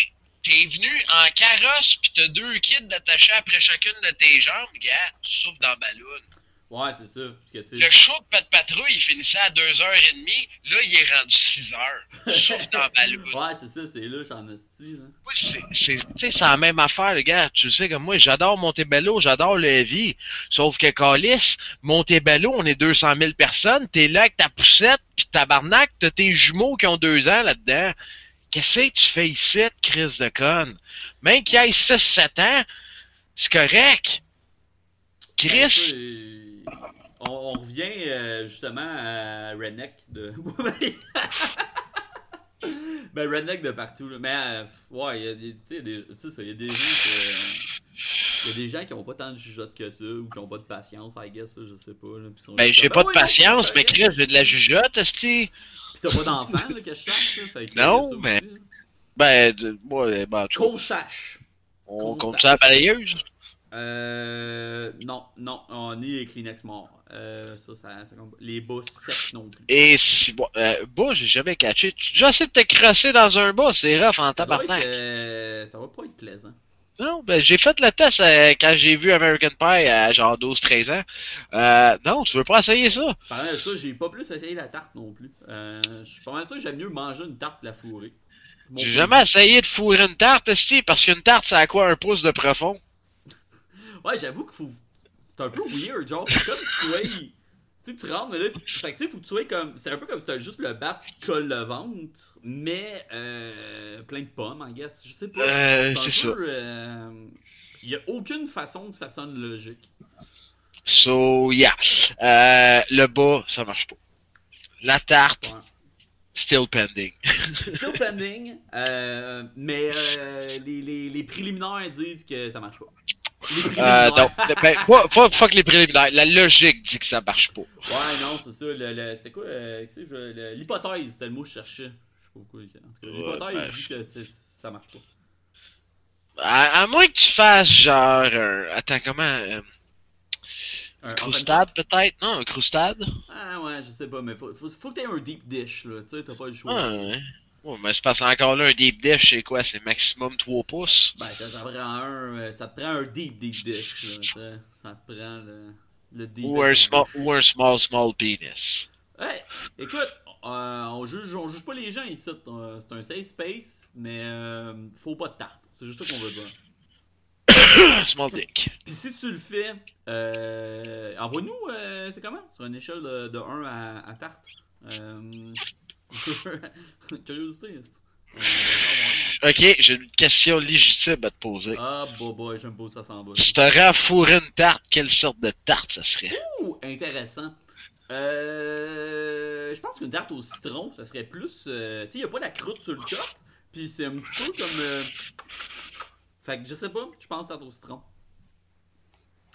t'es venu en carrosse, pis t'as deux kits d'attachés après chacune de tes jambes, gars, tu souffles dans la balloune. Ouais, c'est ça. Parce que c'est. Le show de Pat Patrouille, il finissait à 2h30. Là, il est rendu 6h. Tu souffles dans *laughs* la balloune. Ouais, c'est ça, c'est là, j'en hostie, là. Oui, c'est, c'est, tu sais, c'est la même affaire, le gars. Tu sais, comme moi, j'adore Montebello, j'adore le heavy. Sauf que Calis, Montebello, on est 200 000 personnes. T'es là avec ta poussette, pis tabarnak, t'as tes jumeaux qui ont deux ans là-dedans. Qu'est-ce que tu fais ici, Chris de conne? Même qu'il y ait 6-7 ans, c'est correct. Ben, Chris, euh, on, on revient euh, justement à Redneck de. *laughs* ben, Redneck de partout, là. Mais, euh, ouais, il y a des. Ça, y a des gens que. Il y a des gens qui ont pas tant de jugeote que ça, ou qui ont pas de patience, I guess, là, je sais pas. Là, sont ben, j'ai pas Ah de ouais, non, patience, c'est mais. Chris, j'ai de la jugeote, esti. Pis t'as pas d'enfant, là, que je sache. Fait Non, ça aussi, mais-. Ben, moi, euh, ben, en tout cas, Qu'on sache. on Euh. Non, non, on est les Kleenex morts. Euh, ça, ça. Les bas secs non plus. Et si bon, euh, bas, j'ai jamais catché. Tu as déjà essayé de te crosser dans un bas, c'est rough en tabarnak. euh, ça va pas être plaisant. Non, ben j'ai fait le test euh, quand j'ai vu American Pie à genre 12-13 ans. Euh, non, tu veux pas essayer ça? Parlant de ça, j'ai pas plus essayé la tarte non plus. Euh, je suis pas mal sûr que j'aime mieux manger une tarte que la fourrer. J'ai jamais essayé de fourrer une tarte, esti, parce qu'une tarte, ça a quoi, un pouce de profond? Ouais, j'avoue qu'il faut. C'est un peu weird, genre, c'est comme tu sois. Tu sais, tu rentres, mais là, tu... fait que tu sais, faut que tu sois comme. C'est un peu comme si t'as juste le bat qui colle le ventre, mais euh, plein de pommes, I guess. Je sais pas. Euh, c'est ça. peu, euh, Il y a aucune façon que ça sonne logique. So, yeah. Euh, le bas, ça marche pas. La tarte, Ouais. still pending. *laughs* Still pending, euh, mais euh, les, les, les préliminaires disent que ça marche pas. Euh, donc, ben, pas, pas, fuck les préliminaires. La logique dit que ça marche pas. Ouais, non, c'est ça. Le, le- c'est quoi euh, L'hypothèse, c'est le mot que je cherchais. Je sais pas pourquoi. En tout cas, l'hypothèse ben, dit que ça marche pas. À, à moins que tu fasses genre un... Attends, comment... euh, Un croustade, peut-être? Non, un croustade? Ah ouais, je sais pas, mais faut, faut, faut que t'aies un deep dish, là. Tu sais, t'as pas le choix. Ah, ouais. Ouais, mais c'est parce encore là, un deep dish, c'est quoi? C'est maximum 3 pouces? Ben, ça, ça prend un. euh, Ça te prend un deep deep dish, là. Ça te prend le, le deep Ou un, small, ou un small, small penis. Hey, écoute, euh, on juge, on juge pas les gens ici. euh, C'est un safe space, mais euh, faut pas de tarte. C'est juste ça qu'on veut dire. *coughs* small dick. Puis si tu le fais, euh, envoie-nous, euh, c'est comment? Sur une échelle de, de 1 à, à tarte. Euh, *laughs* curiosité. c'est- euh, Ok, j'ai une question légitime à te poser. ah, bah, bah, j'aime pas où ça s'en va. Si t'aurais à fourrer une tarte, quelle sorte de tarte ça serait? Ouh, intéressant. Euh, je pense qu'une tarte au citron, ça serait plus. euh, tu sais, y a pas la croûte sur le top, puis c'est un petit peu comme. euh, Fait que je sais pas, je pense tarte au citron.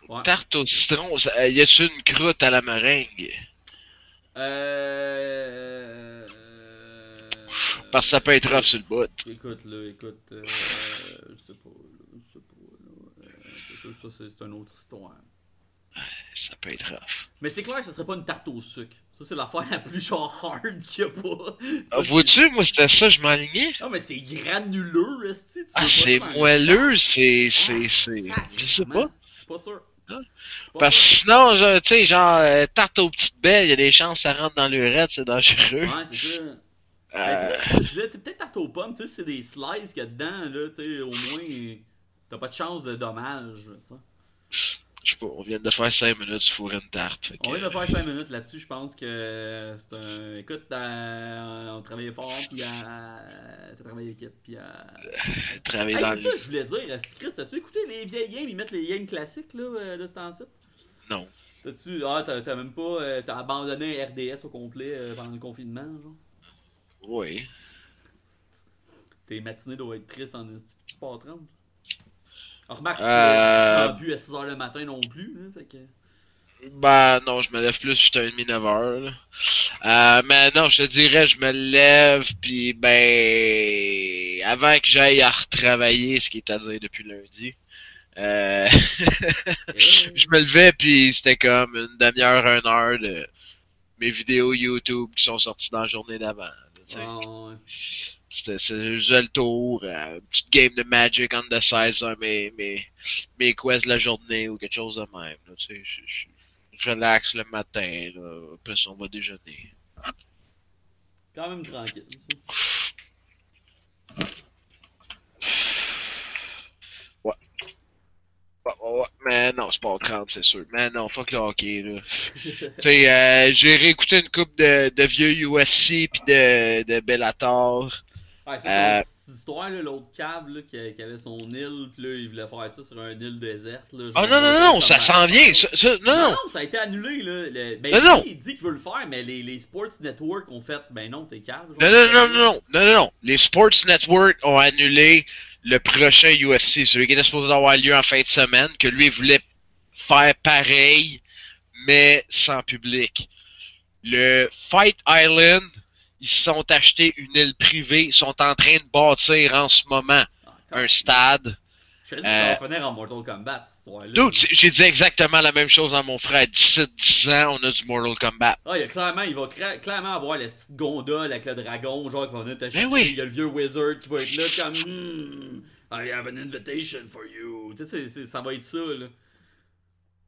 Ouais. Tarte au citron, ça- y a-tu une croûte à la meringue? Euh. Parce que ça peut être rough sur le bout. Écoute, là, écoute, euh, je sais pas, là, je sais pas, là, euh, c'est sûr, ça, c'est une autre histoire. Ça peut être rough. Mais c'est clair que ce serait pas une tarte au sucre. Ça, c'est l'affaire la plus genre hard qu'il y a pas. Ah, Ça, Vois-tu, moi c'était ça, je m'enlignais. c'est- Non, mais c'est granuleux, esti, tu Ah, c'est ça moelleux, c'est. sac. c'est, Ah, c'est. Je sais pas. Je suis pas sûr. Hein? Pas Parce que sinon, genre, tu sais, genre, euh, tarte aux petites belles, y a des chances que ça rentre dans l'urette, c'est dangereux. Ouais, c'est ça. Ben, Euh, c'est que je t'es peut-être tarte aux pommes, tu sais, c'est des slices qu'il y a dedans, là, tu sais, au moins, t'as pas de chance de dommage, tu sais. je sais pas, on vient de faire 5 minutes sur une tarte. On vient de faire 5 minutes là-dessus, je pense que c'est un. Écoute, euh, on travaillait fort, puis euh, c'est un travail d'équipe, puis. Euh... Travailler dans c'est ça que je voulais dire. Chris, as-tu écouté les vieilles games Ils mettent les games classiques là, euh, de ce temps-ci? Non. T'as-tu. Ah, t'as même pas. euh, t'as abandonné un RDS au complet euh, pendant le confinement, genre? Oui. Tes matinées doivent être tristes en tu pars 30. Alors, remarque, tu Euh, ne plus à 6h le matin non plus, hein, fait que. Ben non, je me lève plus 8h30, 9h. Là. Euh, mais non, je te dirais, je me lève, puis ben... Avant que j'aille à retravailler, ce qui est à dire depuis lundi, euh, *laughs* je me levais, puis c'était comme une demi-heure, une heure de mes vidéos YouTube qui sont sorties dans la journée d'avant. Ah, ouais. C'était le tour, euh, une petite game de Magic on the side, sur mes, mes, mes quests de la journée ou quelque chose de même. Là, tu sais, je, je- je relaxe le matin, là, après ça, on va déjeuner. Quand même tranquille. ça. Ouais, ouais, ouais, mais non, c'est pas 30, c'est sûr. Mais non, fuck le hockey, là. *laughs* tu euh, j'ai réécouté une coupe de, de vieux UFC pis de, de Bellator. Ouais, c'est Euh, cette histoire, là, l'autre cave là, qui, qui avait son île, pis là, il voulait faire ça sur un île déserte. Là, Oh Je non, non, non, ça s'en vient. Ça, ça- non, Non, non. ça a été annulé, là. Le- Ben, Non, lui, non. il dit qu'il veut le faire, mais les, les Sports Network ont fait, ben non, t'es cave. genre. Non, non, non, non, non, non, non. Les Sports Network ont annulé le prochain UFC, celui qui était supposé avoir lieu en fin de semaine, que lui voulait faire pareil, mais sans public. Le Fight Island, ils se sont achetés une île privée, ils sont en train de bâtir en ce moment un stade. Je te dis, ça va finir en Mortal Kombat, cette histoire-là. Dude, j'ai dit exactement la même chose à mon frère. 17-10 ans, on a du Mortal Kombat. Ah, il y a clairement, il va clairement avoir la petite gondole avec le dragon, genre qui va venir te chercher. Ben oui. Il y a le vieux wizard qui va être là comme hmm, I have an invitation for you. Tu sais, ça va être ça, là.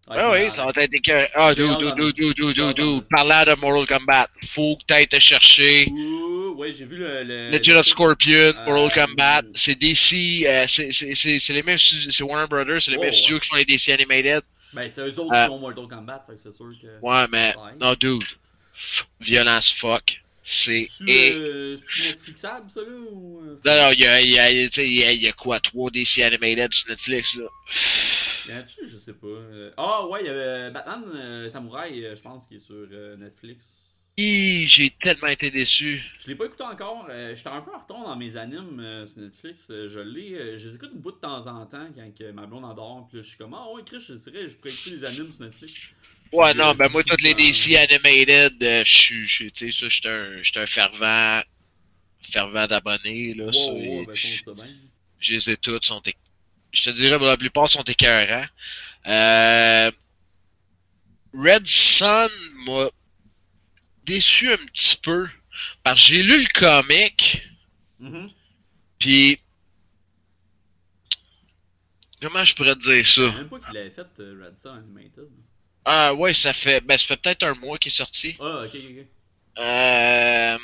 Ah oui, ça va être écœurant. Ah, dude, j'ai hâte dude, d'en- dude. Parlant de Mortal Kombat, faut que t'ailles te chercher Ouh, ouais, j'ai vu le. le Legend le- of Scorpion, Mortal Euh, Kombat. C'est DC, euh, c'est- les mêmes studios, c'est Warner Brothers, c'est les Oh, mêmes ouais. studios qui font les DC Animated. Ben, c'est eux autres Euh, qui ont Mortal Kombat, c'est sûr que. Ouais, mais Ouais. non, dude. Violence fuck. C'est. Euh, Netflixable, ça, là ou... euh, Non, non, il y a, il y, a, tu sais, il y, a, il y a quoi, 3 DC Animated sur Netflix, là. Y en a-tu, je sais pas. Euh, Ah, ouais, il y avait Batman euh, Samouraï, je pense, qui est sur euh, Netflix. Hi, j'ai tellement été déçu. Je l'ai pas écouté encore. J'étais un peu en retard dans mes animes sur Netflix. Je l'ai. je les écoute une fois de temps en temps quand que ma blonde endort. Puis là, je suis comme, ah ouais, Chris, je dirais, je pourrais écouter les animes sur Netflix. Ouais, non, ben moi, tout toutes les DC Animated, euh, je suis, je suis- tu sais, ça, un, j'étais un fervent, fervent d'abonnés, là. Wow, ça, wow, et- ben, ça, bien. Je les ai toutes, sont je te dirais, pour la plupart, sont écœurants. Euh... Red Sun m'a déçu un petit peu, parce que j'ai lu le comic, Mhm. puis comment je pourrais te dire Je ça? même pas qu'il avait fait euh, Red Sun Animated. Ah ouais, ça fait, ben ça fait peut-être un mois qu'il est sorti. Ah, ok, ok. Euh...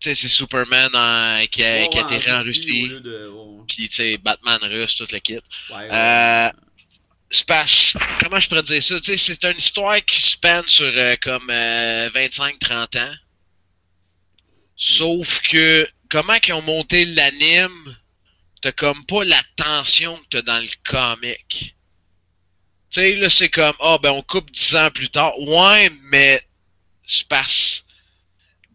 Tu sais, c'est Superman en- qui a, Ouais, qui a ouais, en Russie, de- ouais, Puis, tu sais, Batman russe, toute la kit. Euh, parce... Comment je pourrais dire ça? Tu sais, c'est une histoire qui spanne sur euh, comme euh, 25-30 ans. Sauf que, comment qu'ils ont monté l'anime, t'as comme pas la tension que t'as dans le comic. Tu sais, là, c'est comme, ah, ben, on coupe 10 ans plus tard. Ouais, mais c'est parce...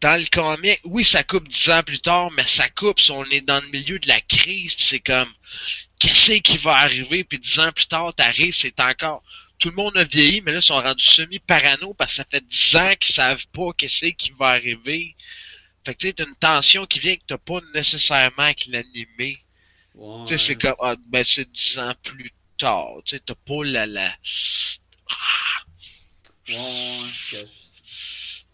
Dans le comic, oui, ça coupe 10 ans plus tard, mais ça coupe si on est dans le milieu de la crise, pis c'est comme, qu'est-ce qui va arriver, puis 10 ans plus tard, t'arrives, c'est encore... Tout le monde a vieilli, mais là, ils sont rendus semi-parano parce que ça fait 10 ans qu'ils savent pas qu'est-ce qui va arriver. Fait que tu sais, t'as une tension qui vient que t'as pas nécessairement avec l'animé. ouais. Tu sais, c'est comme, ah, ben, c'est 10 ans plus tard. Tu sais, t'as pas la, la... Ouais,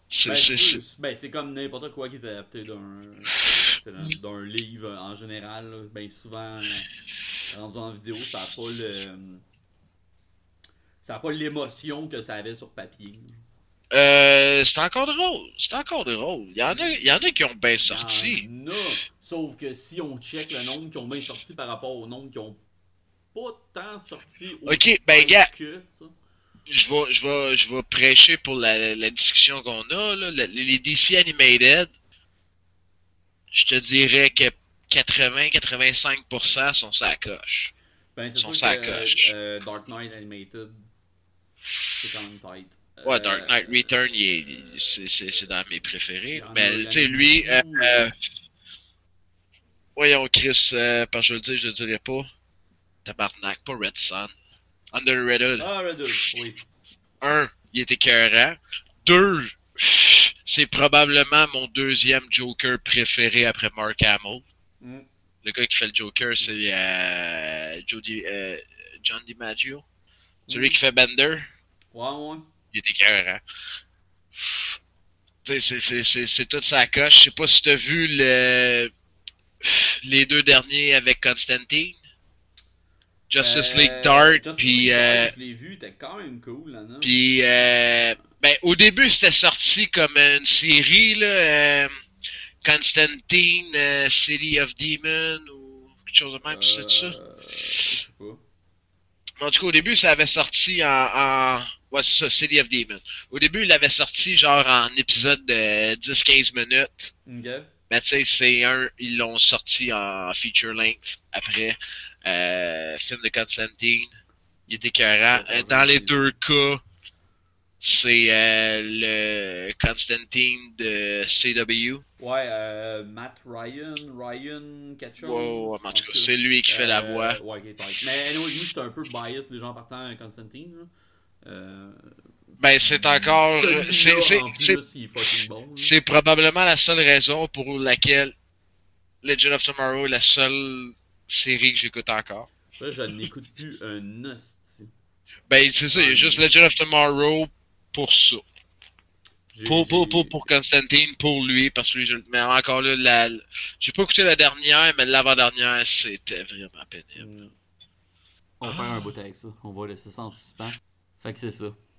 C'est, Ben, ben, c'est comme n'importe quoi qui est adapté d'un livre en général. là. Ben souvent, euh, rendu en vidéo, ça a pas le. Ça a pas l'émotion que ça avait sur papier. Euh, c'est encore drôle. C'est encore drôle. Il y en a, il y en a qui ont bien sorti. Il y en a. Sauf que si on check le nombre qui ont bien sorti par rapport au nombre qui ont pas tant sorti Ok, ben, gars. que. Je vais, je vais, je vais prêcher pour la, la discussion qu'on a, là. La- les DC Animated, je te dirais que 80-85% sont sa coche. Ben, Sont sûr que coche. euh, Dark Knight Animated, c'est quand même tight. Ouais, Euh, Dark Knight Return, c'est, dans mes préférés. Mais, tu sais, lui, euh, voyons, Chris, que je le dis, je le dirais pas. Tabarnak, pas Red Sun. Under Red Hood. Ah, Red Hood, oui. Un, il était écœurant. Deux, c'est probablement mon deuxième Joker préféré après Mark Hamill. Mm. Le gars qui fait le Joker, c'est euh, Jody, euh, John DiMaggio. Celui Mm. qui fait Bender. Ouais, ouais. Il était écœurant. Tu sais, c'est- toute sa coche. Je sais pas si t'as vu le... les deux derniers avec Constantine. Justice Euh, League Dark, Justice puis... Euh, Dark, Je l'ai vu, t'es quand même cool, là, non? Puis, euh, ben, au début, c'était sorti comme une série, là. euh, Constantine, euh, City of Demons, ou quelque chose de même, c'est ça? Euh, Je sais pas. En tout cas, au début, ça avait sorti en. en... Ouais, c'est ça, City of Demons. Au début, il l'avait sorti genre en épisode de 10-15 minutes. Mais tu sais, c'est un. Ils l'ont sorti en feature length après. Euh, film de Constantine. Il était écœurant. Euh, Dans les deux cas, c'est euh, le Constantine de CW. Ouais, euh, Matt Ryan, Ryan, quelque chose. Wow, en tout cas, c'est lui qui fait la voix. Ouais, ok, tight. Mais anyway, moi, j'étais un peu bias, les gens partant à Constantine. Euh, Ben, c'est encore. C'est, c'est, c'est, est c'est probablement la seule raison pour laquelle Legend of Tomorrow est la seule série que j'écoute encore. Là, je n'écoute plus un hostie. Ben, c'est ça, il y a juste Legend of Tomorrow pour ça. Pour, pour, pour, pour Constantine, pour lui, parce que lui, je, mais encore là, la, j'ai pas écouté la dernière, mais l'avant-dernière, c'était vraiment pénible. On va faire un bout avec ça. On va laisser ça en suspens. Fait que c'est ça.